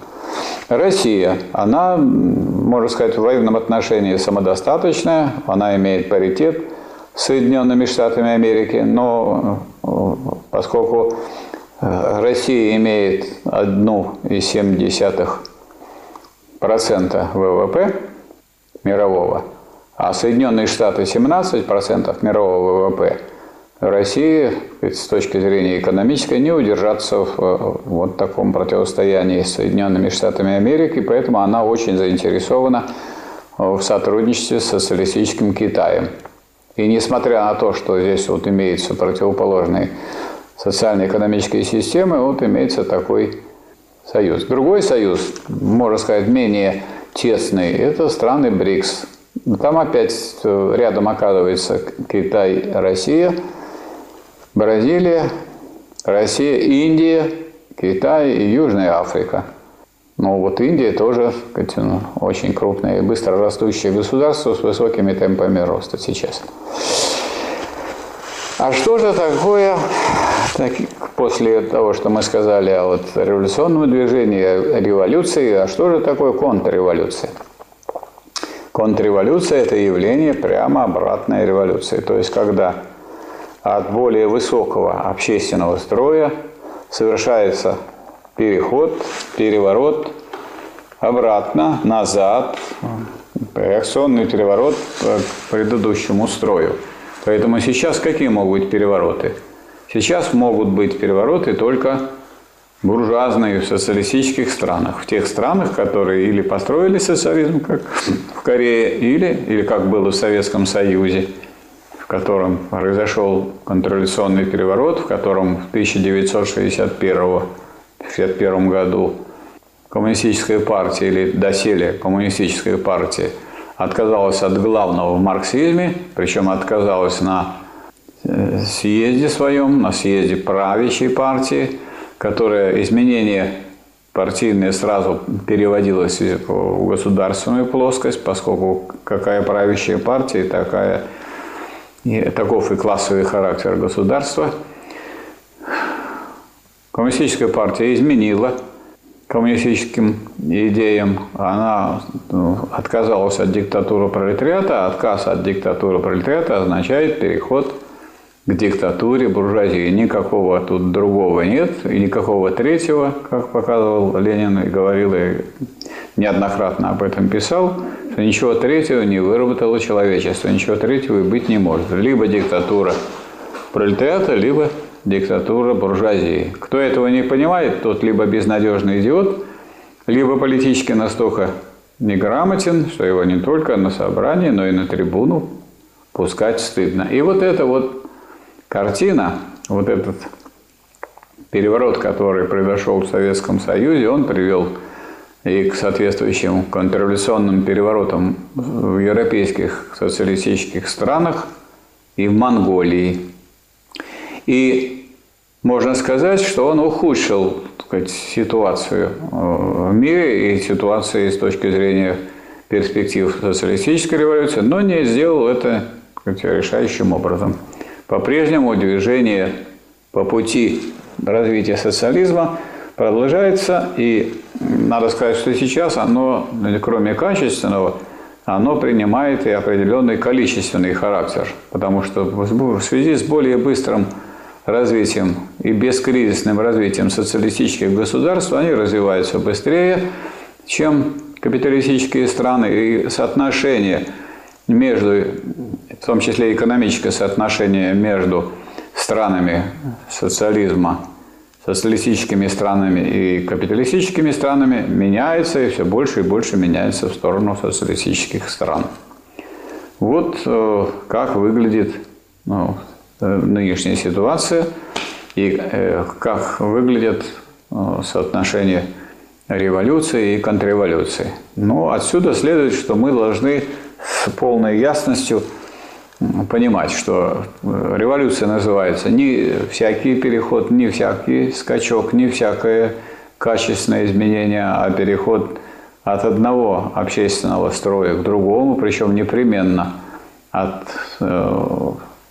Россия, она, можно сказать, в военном отношении самодостаточная, она имеет паритет Соединенными Штатами Америки, но поскольку Россия имеет 1,7% ВВП мирового, а Соединенные Штаты 17% мирового ВВП, России с точки зрения экономической не удержаться в э, вот таком противостоянии с Соединенными Штатами Америки, поэтому она очень заинтересована в сотрудничестве с социалистическим Китаем. И несмотря на то, что здесь вот имеются противоположные социально-экономические системы, вот имеется такой союз. Другой союз, можно сказать, менее тесный, это страны БРИКС. Там опять э, рядом оказывается Китай, Россия, Бразилия, Россия, Индия, Китай и Южная Африка. Но вот Индия тоже сказать, ну, очень крупное и быстро растущее государство с высокими темпами роста сейчас. А что же такое, так, после того, что мы сказали о вот революционном движении, о революции, а что же такое контрреволюция? Контрреволюция – это явление прямо обратной революции. То есть, когда от более высокого общественного строя совершается переход, переворот обратно, назад, реакционный переворот к предыдущему строю. Поэтому сейчас какие могут быть перевороты? Сейчас могут быть перевороты только буржуазные в социалистических странах. В тех странах, которые или построили социализм, как в Корее, или, или как было в Советском Союзе, в котором произошел контрреволюционный переворот, в котором в 1961 году коммунистическая партия или доселе коммунистическая партия отказалась от главного в марксизме, причем отказалась на э, съезде своем, на съезде правящей партии, которая изменение партийное сразу переводилось в государственную плоскость, поскольку какая правящая партия, такая, и таков и классовый характер государства. Коммунистическая партия изменила коммунистическим идеям, она ну, отказалась от диктатуры пролетариата. Отказ от диктатуры пролетариата означает переход к диктатуре буржуазии. Никакого тут другого нет и никакого третьего, как показывал Ленин и говорил, и неоднократно об этом писал, что ничего третьего не выработало человечество, ничего третьего и быть не может. Либо диктатура пролетариата, либо диктатура буржуазии. Кто этого не понимает, тот либо безнадежный идиот, либо политически настолько неграмотен, что его не только на собрании, но и на трибуну пускать стыдно. И вот эта вот картина, вот этот переворот, который произошел в Советском Союзе, он привел и к соответствующим контрреволюционным переворотам в европейских социалистических странах и в Монголии. И можно сказать, что он ухудшил сказать, ситуацию э, в мире и ситуацию с точки зрения перспектив социалистической революции, но не сделал это сказать, решающим образом. По-прежнему движение по пути развития социализма продолжается, и надо сказать, что сейчас оно, кроме качественного, оно принимает и определенный количественный характер, потому что в связи с более быстрым развитием и бескризисным развитием социалистических государств, они развиваются быстрее, чем капиталистические страны. И соотношение между, в том числе экономическое соотношение между странами социализма, социалистическими странами и капиталистическими странами меняется и все больше и больше меняется в сторону социалистических стран. Вот э, как выглядит ну, нынешняя ситуация и э, как выглядят э, соотношения революции и контрреволюции. Но отсюда следует, что мы должны с полной ясностью понимать, что революция называется не всякий переход, не всякий скачок, не всякое качественное изменение, а переход от одного общественного строя к другому, причем непременно от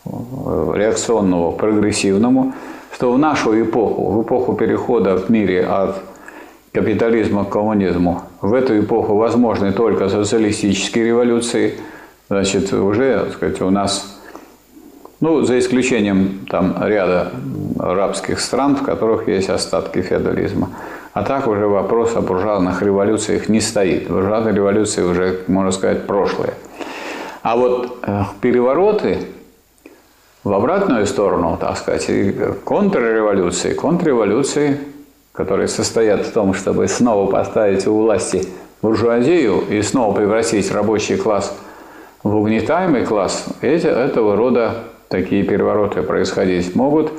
реакционного к прогрессивному, что в нашу эпоху, в эпоху перехода в мире от капитализма к коммунизму, в эту эпоху возможны только социалистические революции. Значит, уже, так сказать, у нас, ну, за исключением там ряда арабских стран, в которых есть остатки феодализма. А так уже вопрос о буржуазных революциях не стоит. Буржуазные революции уже, можно сказать, прошлое. А вот э, перевороты в обратную сторону, так сказать, контрреволюции, контрреволюции которые состоят в том, чтобы снова поставить у власти буржуазию и снова превратить рабочий класс в угнетаемый класс, эти, этого рода такие перевороты происходить могут.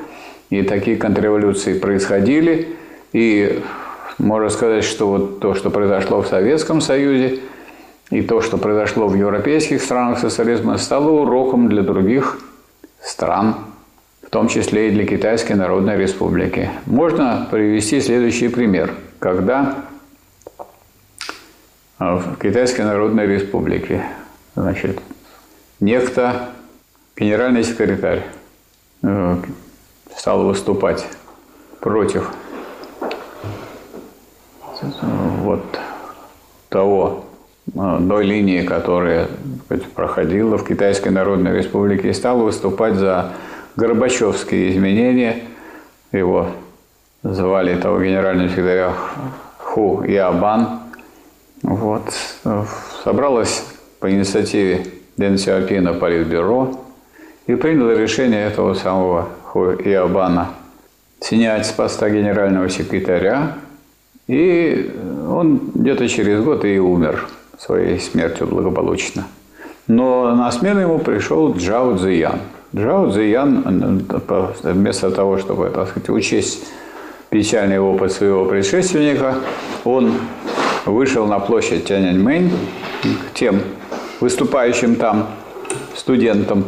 И такие контрреволюции происходили. И можно сказать, что вот то, что произошло в Советском Союзе, и то, что произошло в европейских странах социализма, стало уроком для других стран том числе и для Китайской Народной Республики. Можно привести следующий пример. Когда в Китайской Народной Республике значит, некто, генеральный секретарь, э, стал выступать против вот того э, той линии, которая проходила в Китайской Народной Республике, и стал выступать за Горбачевские изменения. Его звали того генерального секретаря Ху Ябан. Вот. Собралось по инициативе Дэн Сяопина Политбюро и приняло решение этого самого Ху Ябана снять с поста генерального секретаря. И он где-то через год и умер своей смертью благополучно. Но на смену ему пришел Джао Цзиян – Джао Цзиян, вместо того, чтобы так сказать, учесть печальный опыт своего предшественника, он вышел на площадь Тяньаньмэнь к тем выступающим там студентам,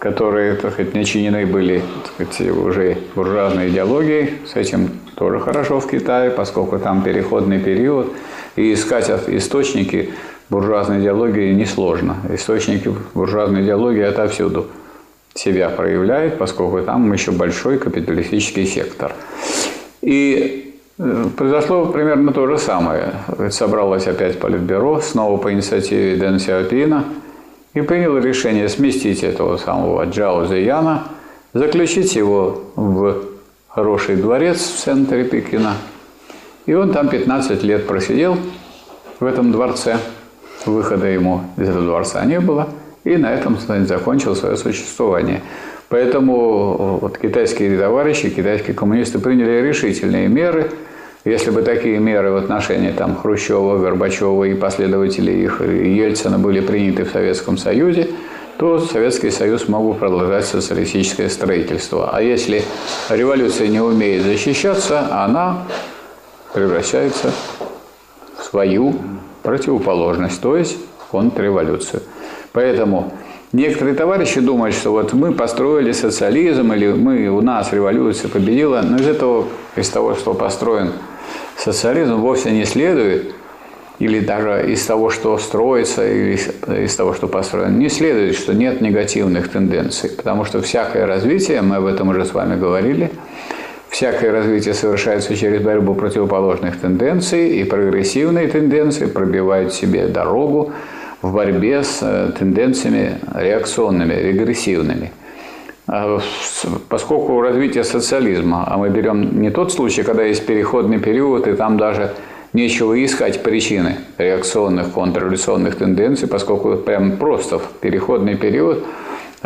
которые так сказать, начинены были так сказать, уже буржуазной идеологией. С этим тоже хорошо в Китае, поскольку там переходный период. И искать источники буржуазной идеологии несложно. Источники буржуазной идеологии отовсюду – себя проявляет, поскольку там еще большой капиталистический сектор. И э, произошло примерно то же самое. Собралось опять Политбюро, снова по инициативе Дэн Сяопина, и приняло решение сместить этого самого Джао Зияна, заключить его в хороший дворец в центре Пекина. И он там 15 лет просидел в этом дворце. Выхода ему из этого дворца не было – и на этом закончил свое существование. Поэтому вот китайские товарищи, китайские коммунисты приняли решительные меры. Если бы такие меры в отношении там, Хрущева, Горбачева и последователей их Ельцина были приняты в Советском Союзе, то Советский Союз мог бы продолжать социалистическое строительство. А если революция не умеет защищаться, она превращается в свою противоположность, то есть контрреволюцию. Поэтому некоторые товарищи думают, что вот мы построили социализм, или мы, у нас революция победила. Но из этого, из того, что построен социализм, вовсе не следует, или даже из того, что строится, или из того, что построено, не следует, что нет негативных тенденций. Потому что всякое развитие, мы об этом уже с вами говорили, всякое развитие совершается через борьбу противоположных тенденций, и прогрессивные тенденции пробивают себе дорогу в борьбе с э, тенденциями реакционными, регрессивными. А поскольку развитие социализма, а мы берем не тот случай, когда есть переходный период, и там даже нечего искать причины реакционных, контрреволюционных тенденций, поскольку прям просто в переходный период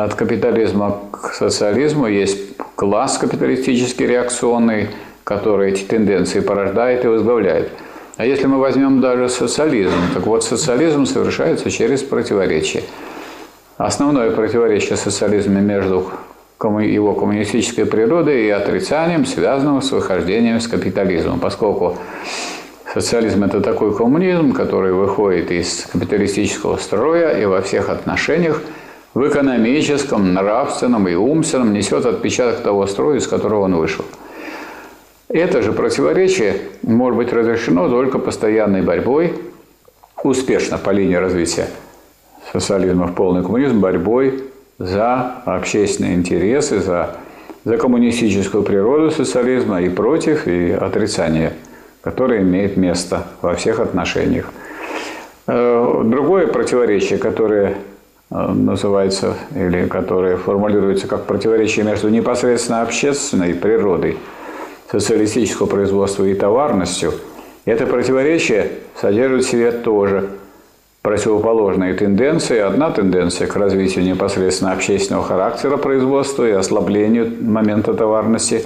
от капитализма к социализму есть класс капиталистический реакционный, который эти тенденции порождает и возглавляет – а если мы возьмем даже социализм, так вот социализм совершается через противоречие. Основное противоречие социализма между его коммунистической природой и отрицанием, связанным с выхождением с капитализмом, поскольку социализм – это такой коммунизм, который выходит из капиталистического строя и во всех отношениях в экономическом, нравственном и умственном несет отпечаток того строя, из которого он вышел – это же противоречие может быть разрешено только постоянной борьбой, успешно по линии развития социализма в полный коммунизм, борьбой за общественные интересы, за, за коммунистическую природу социализма и против, и отрицание которое имеет место во всех отношениях. Э, другое противоречие, которое называется, или которое формулируется как противоречие между непосредственно общественной природой социалистического производства и товарностью, это противоречие содержит в себе тоже противоположные тенденции. Одна тенденция к развитию непосредственно общественного характера производства и ослаблению момента товарности,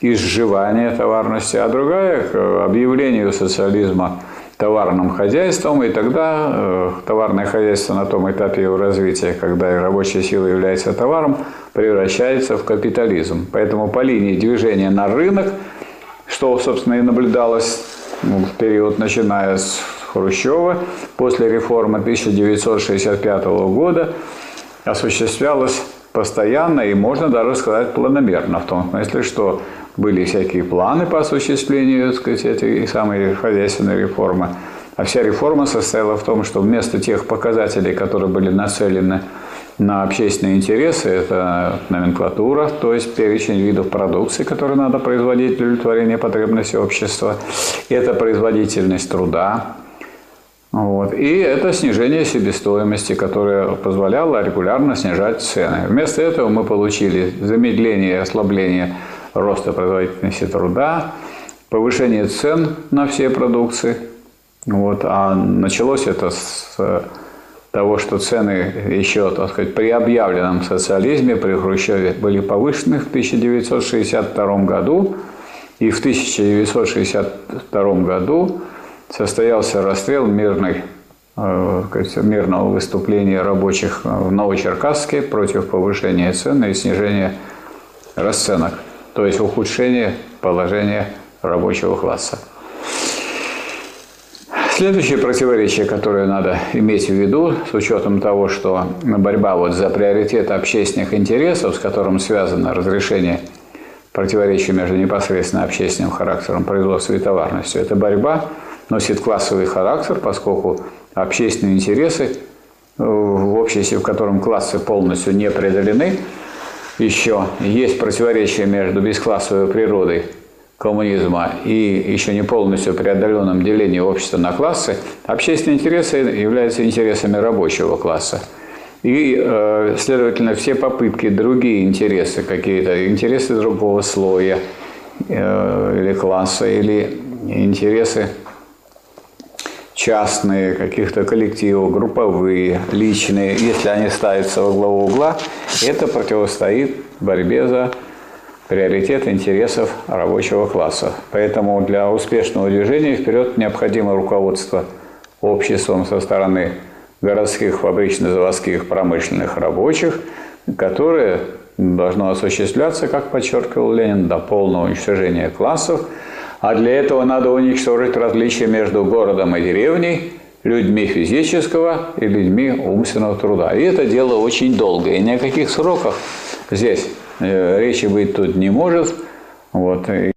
и сживания товарности, а другая к объявлению социализма товарным хозяйством, и тогда э, товарное хозяйство на том этапе его развития, когда рабочая сила является товаром, превращается в капитализм. Поэтому по линии движения на рынок, что, собственно, и наблюдалось ну, в период, начиная с Хрущева, после реформы 1965 года, осуществлялось постоянно и, можно даже сказать, планомерно, в том смысле, что были всякие планы по осуществлению так сказать, этой самой хозяйственной реформы. А вся реформа состояла в том, что вместо тех показателей, которые были нацелены на общественные интересы, это номенклатура, то есть перечень видов продукции, которые надо производить для удовлетворения потребностей общества, это производительность труда, вот. И это снижение себестоимости, которое позволяло регулярно снижать цены. Вместо этого мы получили замедление и ослабление роста производительности труда, повышение цен на все продукции. Вот. А началось это с того, что цены еще, так сказать, при объявленном социализме, при Хрущеве были повышены в 1962 году. И в 1962 году состоялся расстрел мирной, э, мирного выступления рабочих в Новочеркасске против повышения цен и снижения расценок то есть ухудшение положения рабочего класса. Следующее противоречие, которое надо иметь в виду, с учетом того, что борьба вот за приоритет общественных интересов, с которым связано разрешение противоречия между непосредственно общественным характером производства и товарностью, эта борьба носит классовый характер, поскольку общественные интересы в обществе, в котором классы полностью не преодолены, еще есть противоречие между бесклассовой природой коммунизма и еще не полностью преодоленным делением общества на классы, общественные интересы являются интересами рабочего класса. И, э, следовательно, все попытки, другие интересы какие-то, интересы другого слоя э, или класса, или интересы частные, каких-то коллективов, групповые, личные, если они ставятся во главу угла, это противостоит борьбе за приоритет интересов рабочего класса. Поэтому для успешного движения вперед необходимо руководство обществом со стороны городских, фабрично-заводских, промышленных рабочих, которое должно осуществляться, как подчеркивал Ленин, до полного уничтожения классов – а для этого надо уничтожить различия между городом и деревней, людьми физического и людьми умственного труда. И это дело очень долгое. И ни о каких сроках здесь э, речи быть тут не может. Вот. И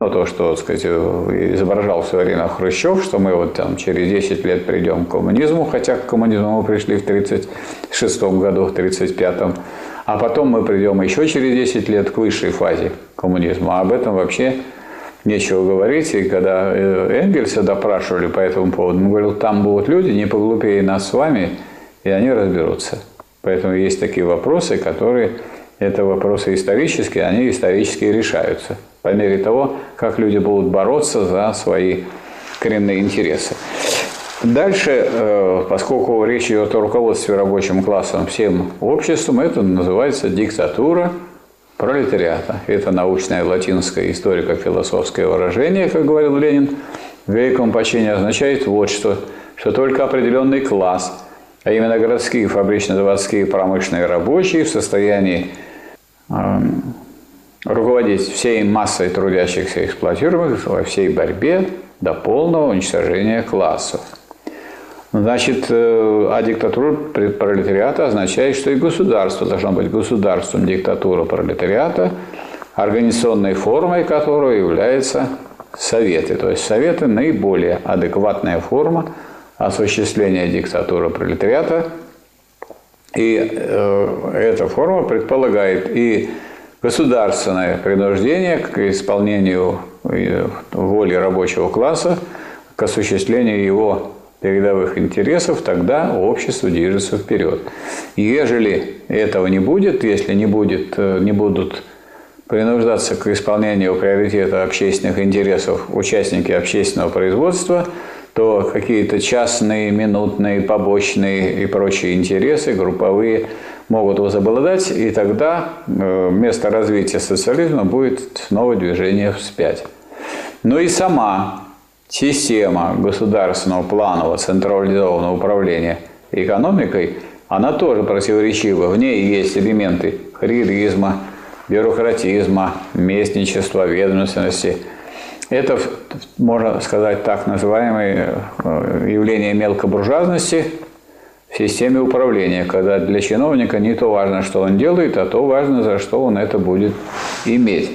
то, что так сказать, изображал в свое время Хрущев, что мы вот там через 10 лет придем к коммунизму, хотя к коммунизму мы пришли в 1936 году, в 1935, а потом мы придем еще через 10 лет к высшей фазе коммунизма. А об этом вообще нечего говорить. И когда э, Энгельса допрашивали по этому поводу, он говорил, там будут люди не поглупее нас с вами, и они разберутся. Поэтому есть такие вопросы, которые, это вопросы исторические, они исторически решаются. По мере того, как люди будут бороться за свои коренные интересы. Дальше, э, поскольку речь идет о руководстве рабочим классом всем обществом, это называется диктатура пролетариата. Это научное латинское историко-философское выражение, как говорил Ленин, в великом почине означает вот что, что только определенный класс, а именно городские, фабрично-заводские, промышленные рабочие в состоянии э, руководить всей массой трудящихся эксплуатируемых во всей борьбе до полного уничтожения классов. Значит, э, а диктатура пролетариата означает, что и государство должно быть государством диктатура пролетариата, организационной формой которого являются советы. То есть советы – наиболее адекватная форма осуществления диктатуры пролетариата. И э, эта форма предполагает и государственное принуждение к исполнению воли рабочего класса к осуществлению его передовых интересов, тогда общество движется вперед. Ежели этого не будет, если не, будет, э, не будут принуждаться к исполнению приоритета общественных интересов участники общественного производства, то какие-то частные, минутные, побочные и прочие интересы, групповые, могут возобладать, и тогда э, место развития социализма будет снова движение вспять. Но и сама система государственного планового централизованного управления экономикой, она тоже противоречива. В ней есть элементы карьеризма, бюрократизма, местничества, ведомственности. Это, можно сказать так, называемое э, явление мелкобуржуазности в системе управления, когда для чиновника не то важно, что он делает, а то важно, за что он это будет иметь.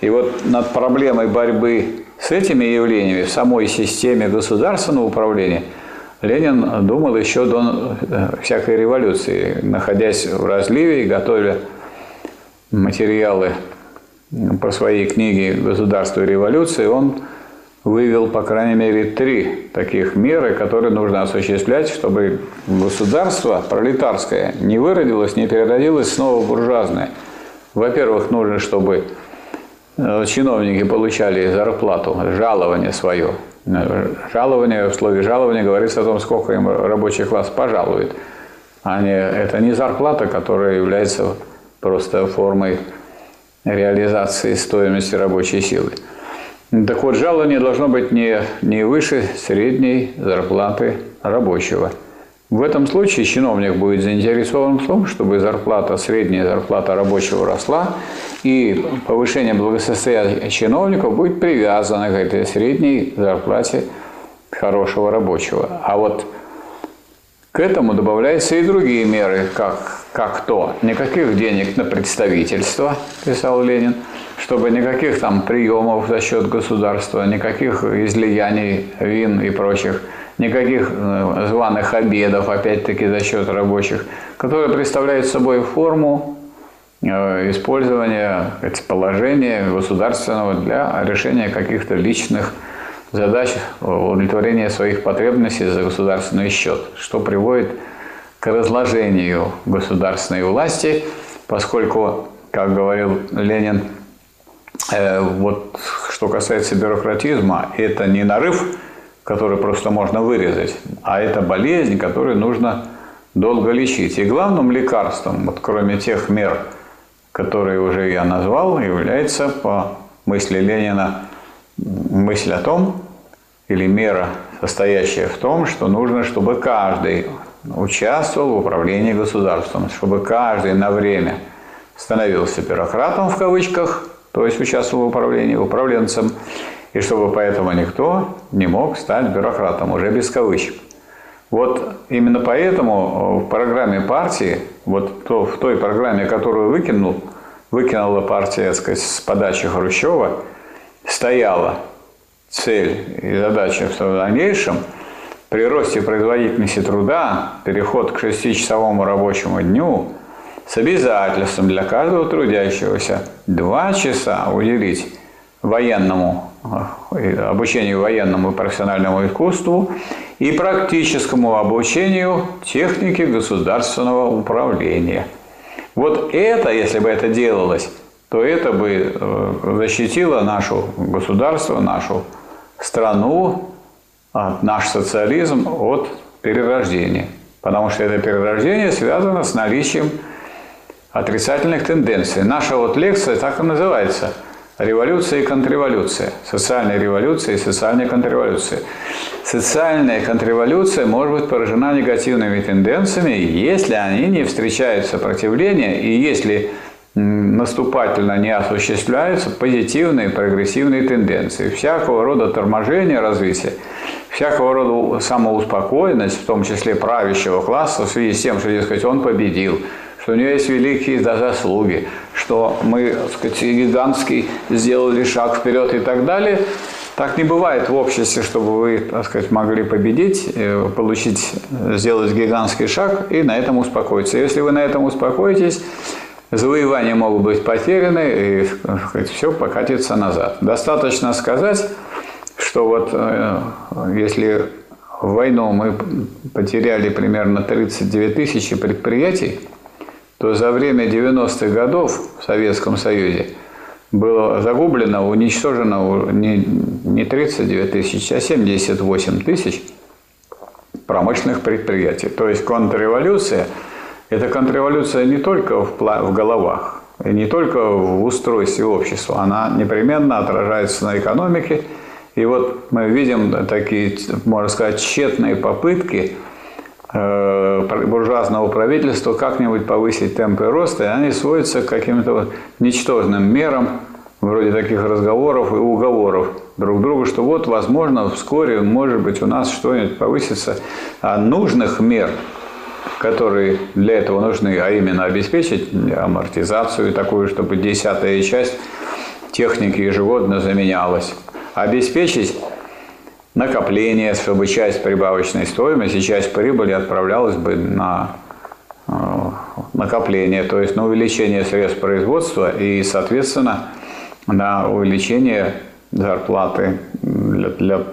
И вот над проблемой борьбы с этими явлениями в самой системе государственного управления Ленин думал еще до э, всякой революции, находясь в разливе и готовя материалы по своей книге «Государство и революция», он вывел, по крайней мере, три таких меры, которые нужно осуществлять, чтобы государство пролетарское не выродилось, не переродилось снова буржуазное. Во-первых, нужно, чтобы чиновники получали зарплату, жалование свое. Жалование, в слове жалование говорится о том, сколько им рабочий класс пожалует. А не, это не зарплата, которая является просто формой реализации стоимости рабочей силы. Так вот, жалование должно быть не, не выше средней зарплаты рабочего. В этом случае чиновник будет заинтересован в том, чтобы зарплата, средняя зарплата рабочего росла, и повышение благосостояния чиновников будет привязано к этой средней зарплате хорошего рабочего. А вот к этому добавляются и другие меры, как, как то. Никаких денег на представительство, писал Ленин, чтобы никаких там приемов за счет государства, никаких излияний вин и прочих, никаких э, званых обедов, опять-таки, за счет рабочих, которые представляют собой форму э, использования положения государственного для решения каких-то личных задач удовлетворения своих потребностей за государственный счет, что приводит к разложению государственной власти, поскольку, как говорил Ленин, э, вот что касается бюрократизма, это не нарыв, который просто можно вырезать, а это болезнь, которую нужно долго лечить. И главным лекарством, вот кроме тех мер, которые уже я назвал, является, по мысли Ленина, мысль о том, или мера, состоящая в том, что нужно, чтобы каждый участвовал в управлении государством, чтобы каждый на время становился бюрократом в кавычках, то есть участвовал в управлении, управленцем, и чтобы поэтому никто не мог стать бюрократом, уже без кавычек. Вот именно поэтому в программе партии, вот то, в той программе, которую выкинул, выкинула партия, так сказать, с подачи Хрущева, стояла цель и задача в дальнейшем при росте производительности труда, переход к шестичасовому рабочему дню с обязательством для каждого трудящегося два часа уделить военному э, обучению военному и профессиональному искусству и практическому обучению технике государственного управления. Вот это, если бы это делалось, то это бы э, защитило наше государство, нашу страну, наш социализм от перерождения. Потому что это перерождение связано с наличием отрицательных тенденций. Наша вот лекция так и называется «Революция и контрреволюция». Социальная революция и социальная контрреволюция. Социальная контрреволюция может быть поражена негативными тенденциями, если они не встречают сопротивления и если наступательно не осуществляются позитивные прогрессивные тенденции. Всякого рода торможение развития, всякого рода самоуспокоенность, в том числе правящего класса, в связи с тем, что, дескать, он победил, что у него есть великие заслуги, что мы, так сказать, гигантский сделали шаг вперед и так далее. Так не бывает в обществе, чтобы вы, так сказать, могли победить, э, получить, сделать гигантский шаг и на этом успокоиться. Если вы на этом успокоитесь, завоевания могут быть потеряны, и все покатится назад. Достаточно сказать, что вот э, если в войну мы потеряли примерно 39 тысячи предприятий, то за время 90-х годов в Советском Союзе было загублено, уничтожено не, не 39 тысяч, а 78 тысяч промышленных предприятий. То есть контрреволюция – это контрреволюция не только в, в головах, и не только в устройстве общества, она непременно отражается на экономике. И вот мы видим такие, можно сказать, тщетные попытки – буржуазного правительства как-нибудь повысить темпы роста, и они сводятся к каким-то ничтожным мерам, вроде таких разговоров и уговоров друг другу, что вот, возможно, вскоре, может быть, у нас что-нибудь повысится. А нужных мер, которые для этого нужны, а именно обеспечить амортизацию такую, чтобы десятая часть техники ежегодно заменялась, обеспечить накопление, чтобы часть прибавочной стоимости, часть прибыли отправлялась бы на э, накопление, то есть на увеличение средств производства и, соответственно, на увеличение зарплаты для, для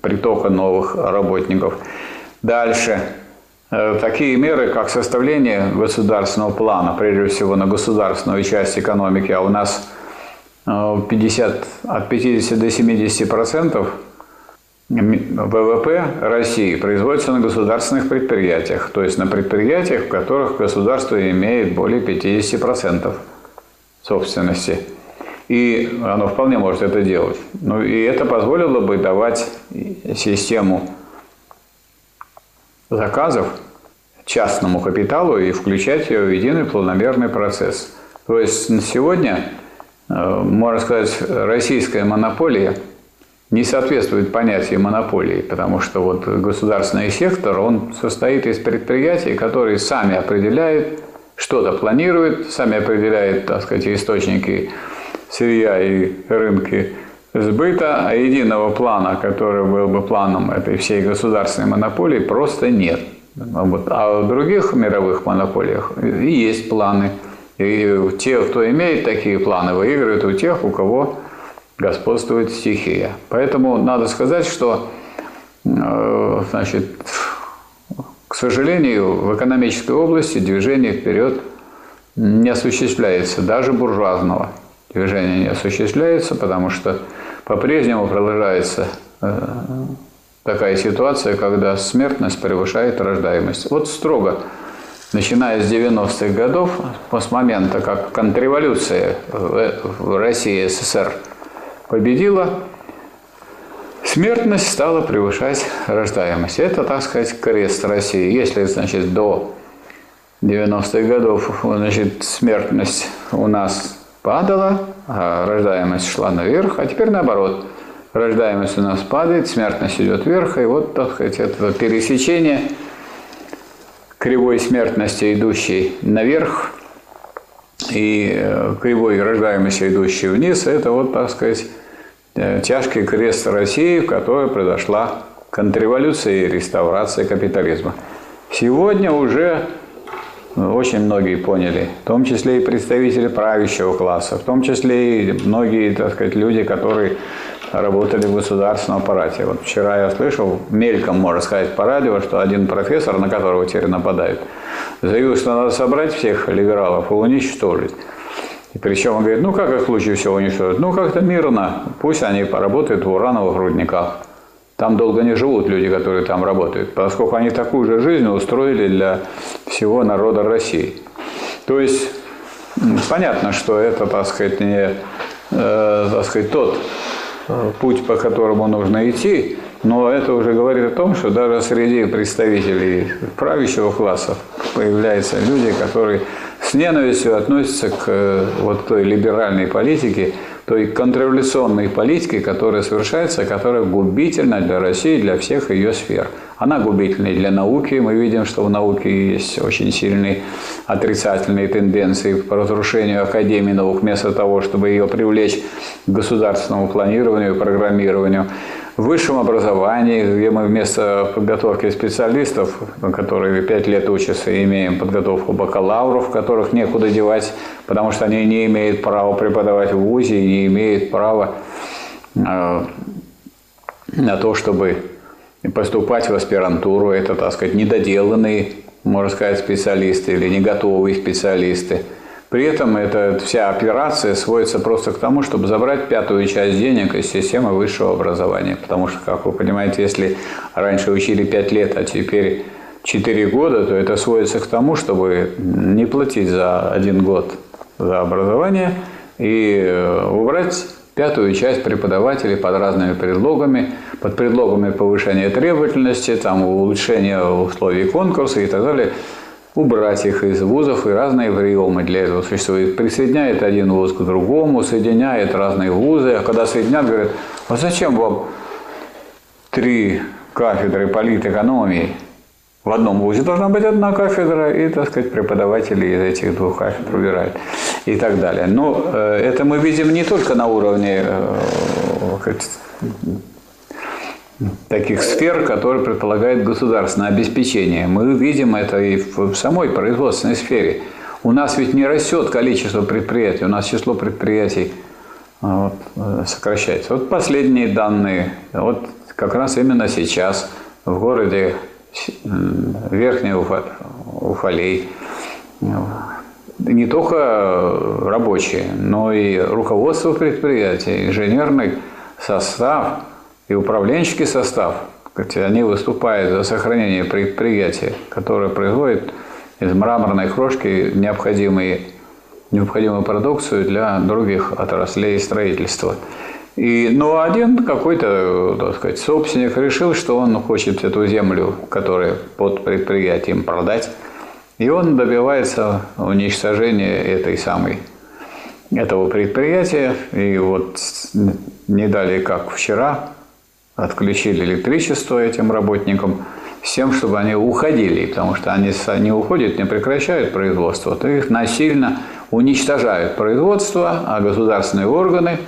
притока новых работников. Дальше. Э, такие меры, как составление государственного плана, прежде всего на государственную часть экономики, а у нас 50, э, от 50 до 70 процентов ВВП России производится на государственных предприятиях, то есть на предприятиях, в которых государство имеет более 50% собственности. И оно вполне может это делать. Ну, и это позволило бы давать систему заказов частному капиталу и включать ее в единый планомерный процесс. То есть сегодня, э, можно сказать, российская монополия – не соответствует понятию монополии, потому что вот государственный сектор, он состоит из предприятий, которые сами определяют, что-то планируют, сами определяют, так сказать, источники сырья и рынки сбыта, а единого плана, который был бы планом этой всей государственной монополии, просто нет. А в других мировых монополиях есть планы. И те, кто имеет такие планы, выигрывают у тех, у кого господствует стихия. Поэтому надо сказать, что э, значит, к сожалению, в экономической области движение вперед не осуществляется, даже буржуазного движения не осуществляется, потому что по-прежнему продолжается э, такая ситуация, когда смертность превышает рождаемость. Вот строго, начиная с 90-х годов, с момента, как контрреволюция в России и СССР – победила, смертность стала превышать рождаемость. Это, так сказать, крест России. Если, значит, до 90-х годов значит, смертность у нас падала, а рождаемость шла наверх, а теперь наоборот. Рождаемость у нас падает, смертность идет вверх, и вот, так сказать, это пересечение кривой смертности, идущей наверх, и э, кривой рождаемости, идущей вниз, это вот, так сказать, э, тяжкий крест России, в которой произошла контрреволюция и реставрация капитализма. Сегодня уже ну, очень многие поняли, в том числе и представители правящего класса, в том числе и многие, так сказать, люди, которые работали в государственном аппарате. Вот вчера я слышал, мельком, можно сказать, по радио, что один профессор, на которого теперь нападают, заявил, что надо собрать всех либералов и уничтожить. И причем он говорит, ну как их лучше всего уничтожить? Ну как-то мирно, пусть они поработают в урановых рудниках. Там долго не живут люди, которые там работают, поскольку они такую же жизнь устроили для всего народа России. То есть понятно, что это, так сказать, не э, так сказать, тот путь, по которому нужно идти, но это уже говорит о том, что даже среди представителей правящего класса появляются люди, которые с ненавистью относятся к э, вот той либеральной политике, той контрреволюционной политике, которая совершается, которая губительна для России, для всех ее сфер. Она губительна для науки. Мы видим, что в науке есть очень сильные отрицательные тенденции по разрушению Академии наук, вместо того, чтобы ее привлечь к государственному планированию и программированию. Высшем образовании, где мы вместо подготовки специалистов, которые пять лет учатся, имеем подготовку бакалавров, которых некуда девать, потому что они не имеют права преподавать в ВУЗе и не имеют права э, на то, чтобы поступать в аспирантуру. Это, так сказать, недоделанные, можно сказать, специалисты или не готовые специалисты – при этом эта вся операция сводится просто к тому, чтобы забрать пятую часть денег из системы высшего образования. Потому что, как вы понимаете, если раньше учили 5 лет, а теперь 4 года, то это сводится к тому, чтобы не платить за один год за образование и э, убрать пятую часть преподавателей под разными предлогами, под предлогами повышения требовательности, там, улучшения условий конкурса и так далее – убрать их из вузов, и разные приемы для этого существуют. Присоединяет один вуз к другому, соединяет разные вузы, а когда соединят, говорят, а зачем вам три кафедры политэкономии? В одном вузе должна быть одна кафедра, и, так сказать, преподаватели из этих двух кафедр убирают и так далее. Но э, это мы видим не только на уровне э, таких сфер, которые предполагают государственное обеспечение. Мы видим это и в самой производственной сфере. У нас ведь не растет количество предприятий, у нас число предприятий а, вот, сокращается. Вот последние данные, вот как раз именно сейчас в городе Верхний Уфалей не только рабочие, но и руководство предприятия, инженерный состав – и управленческий состав, они выступают за сохранение предприятия, которое производит из мраморной крошки необходимые, необходимую продукцию для других отраслей строительства. И, но один какой-то, так сказать, собственник решил, что он хочет эту землю, которая под предприятием, продать. И он добивается уничтожения этой самой, этого предприятия. И вот не далее, как вчера, отключили электричество этим работникам, всем, чтобы они уходили, потому что они не уходят, не прекращают производство, то их насильно уничтожают производство, а государственные органы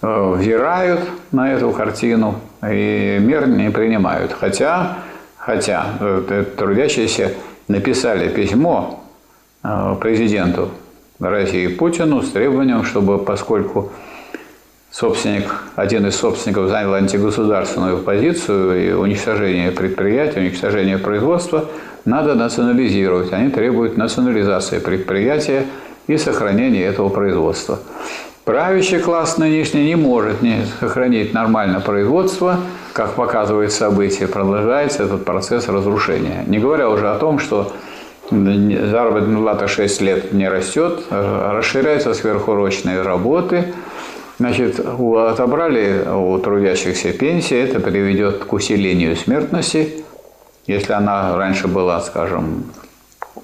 э, взирают на эту картину и мер не принимают. Хотя, хотя э, трудящиеся написали письмо э, президенту России Путину с требованием, чтобы поскольку собственник, один из собственников занял антигосударственную позицию и уничтожение предприятия, уничтожение производства надо национализировать. Они требуют национализации предприятия и сохранения этого производства. Правящий класс нынешний не может не сохранить нормально производство, как показывает событие, продолжается этот процесс разрушения. Не говоря уже о том, что заработная плата 6 лет не растет, расширяются сверхурочные работы – Значит, отобрали у трудящихся пенсии, это приведет к усилению смертности. Если она раньше была, скажем,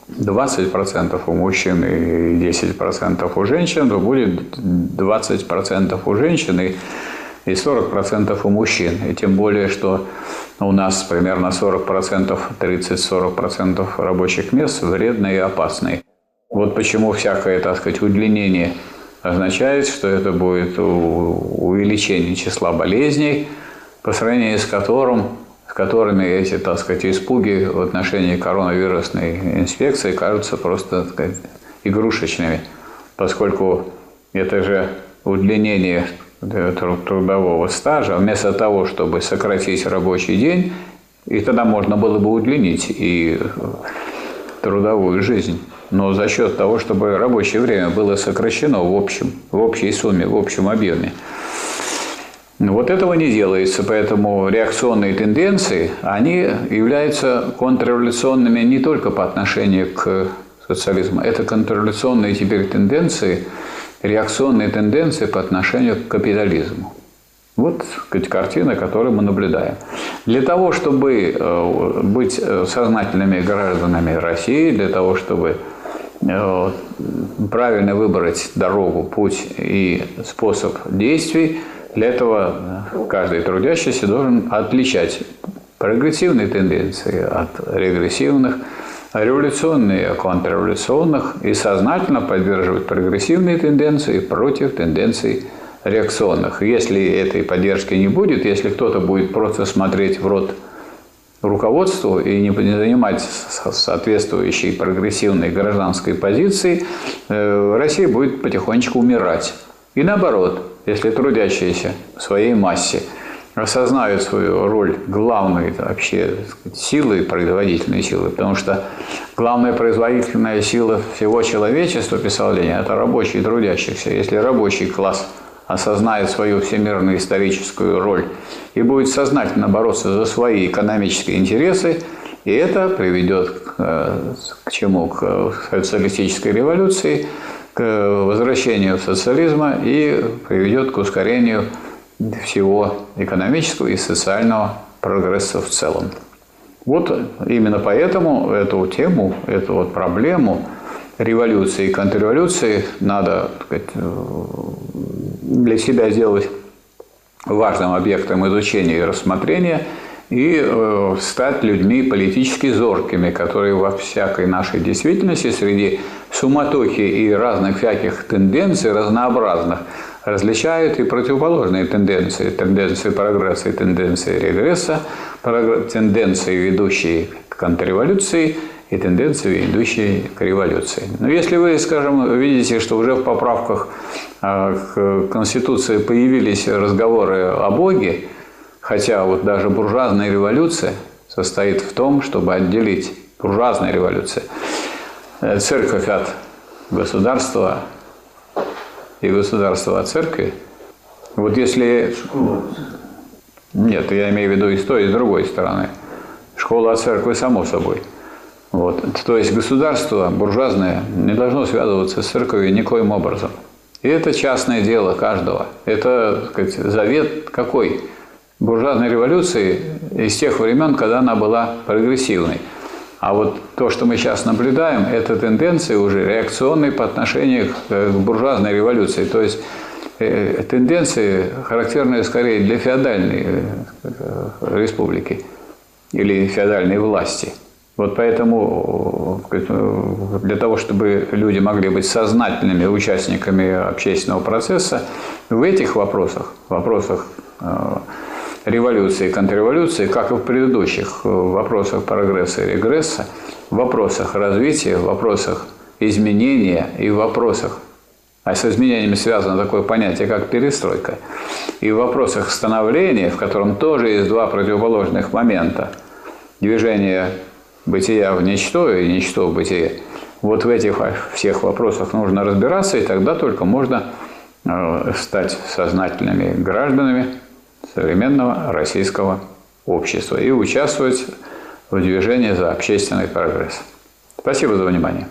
20% у мужчин и 10% у женщин, то будет 20% у женщин и 40% у мужчин. И тем более, что у нас примерно 40%, 30-40% рабочих мест вредные и опасные. Вот почему всякое, так сказать, удлинение – означает, что это будет увеличение числа болезней, по сравнению с которым с которыми эти, так сказать, испуги в отношении коронавирусной инспекции кажутся просто так сказать, игрушечными, поскольку это же удлинение трудового стажа, вместо того, чтобы сократить рабочий день, и тогда можно было бы удлинить и трудовую жизнь но за счет того, чтобы рабочее время было сокращено в общем, в общей сумме, в общем объеме. Вот этого не делается, поэтому реакционные тенденции, они являются контрреволюционными не только по отношению к социализму, это контрреволюционные теперь тенденции, реакционные тенденции по отношению к капитализму. Вот картина, которую мы наблюдаем. Для того, чтобы э, быть э, сознательными гражданами России, для того, чтобы правильно выбрать дорогу, путь и способ действий, для этого каждый трудящийся должен отличать прогрессивные тенденции от регрессивных, революционные от контрреволюционных и сознательно поддерживать прогрессивные тенденции против тенденций реакционных. Если этой поддержки не будет, если кто-то будет просто смотреть в рот руководству и не занимать соответствующей прогрессивной гражданской позиции, э, Россия будет потихонечку умирать. И наоборот, если трудящиеся в своей массе осознают свою роль главной вообще сказать, силы, производительной силы, потому что главная производительная сила всего человечества, писал Ленин, это рабочие трудящихся. Если рабочий класс – осознает свою всемирную историческую роль и будет сознательно бороться за свои экономические интересы, и это приведет к, э, к чему? К социалистической революции, к возвращению социализма и приведет к ускорению всего экономического и социального прогресса в целом. Вот именно поэтому эту тему, эту вот проблему революции и контрреволюции надо сказать, для себя сделать важным объектом изучения и рассмотрения и э, стать людьми политически зоркими, которые во всякой нашей действительности среди суматохи и разных всяких тенденций разнообразных различают и противоположные тенденции, тенденции прогресса и тенденции регресса, тенденции, ведущие к контрреволюции – и тенденции, идущие к революции. Но если вы, скажем, видите, что уже в поправках а, к Конституции появились разговоры о Боге, хотя вот даже буржуазная революция состоит в том, чтобы отделить буржуазная революция, э, церковь от государства и государство от церкви. Вот если... Нет, я имею в виду и с той, и с другой стороны. Школа от церкви, само собой – вот. То есть государство буржуазное не должно связываться с церковью никоим образом. И это частное дело каждого. Это сказать, завет какой? Буржуазной революции из тех времен, когда она была прогрессивной. А вот то, что мы сейчас наблюдаем, это тенденции уже реакционные по отношению к буржуазной революции. То есть э, тенденции, характерные скорее для феодальной э, республики или феодальной власти – вот поэтому э, для того, чтобы люди могли быть сознательными участниками общественного процесса, в этих вопросах, вопросах э, революции и контрреволюции, как и в предыдущих э, вопросах прогресса и регресса, в вопросах развития, в вопросах изменения и в вопросах, а с изменениями связано такое понятие, как перестройка, и в вопросах становления, в котором тоже есть два противоположных момента, движение бытия в ничто и ничто в бытие. Вот в этих всех вопросах нужно разбираться, и тогда только можно э, стать сознательными гражданами современного российского общества и участвовать в движении за общественный прогресс. Спасибо за внимание.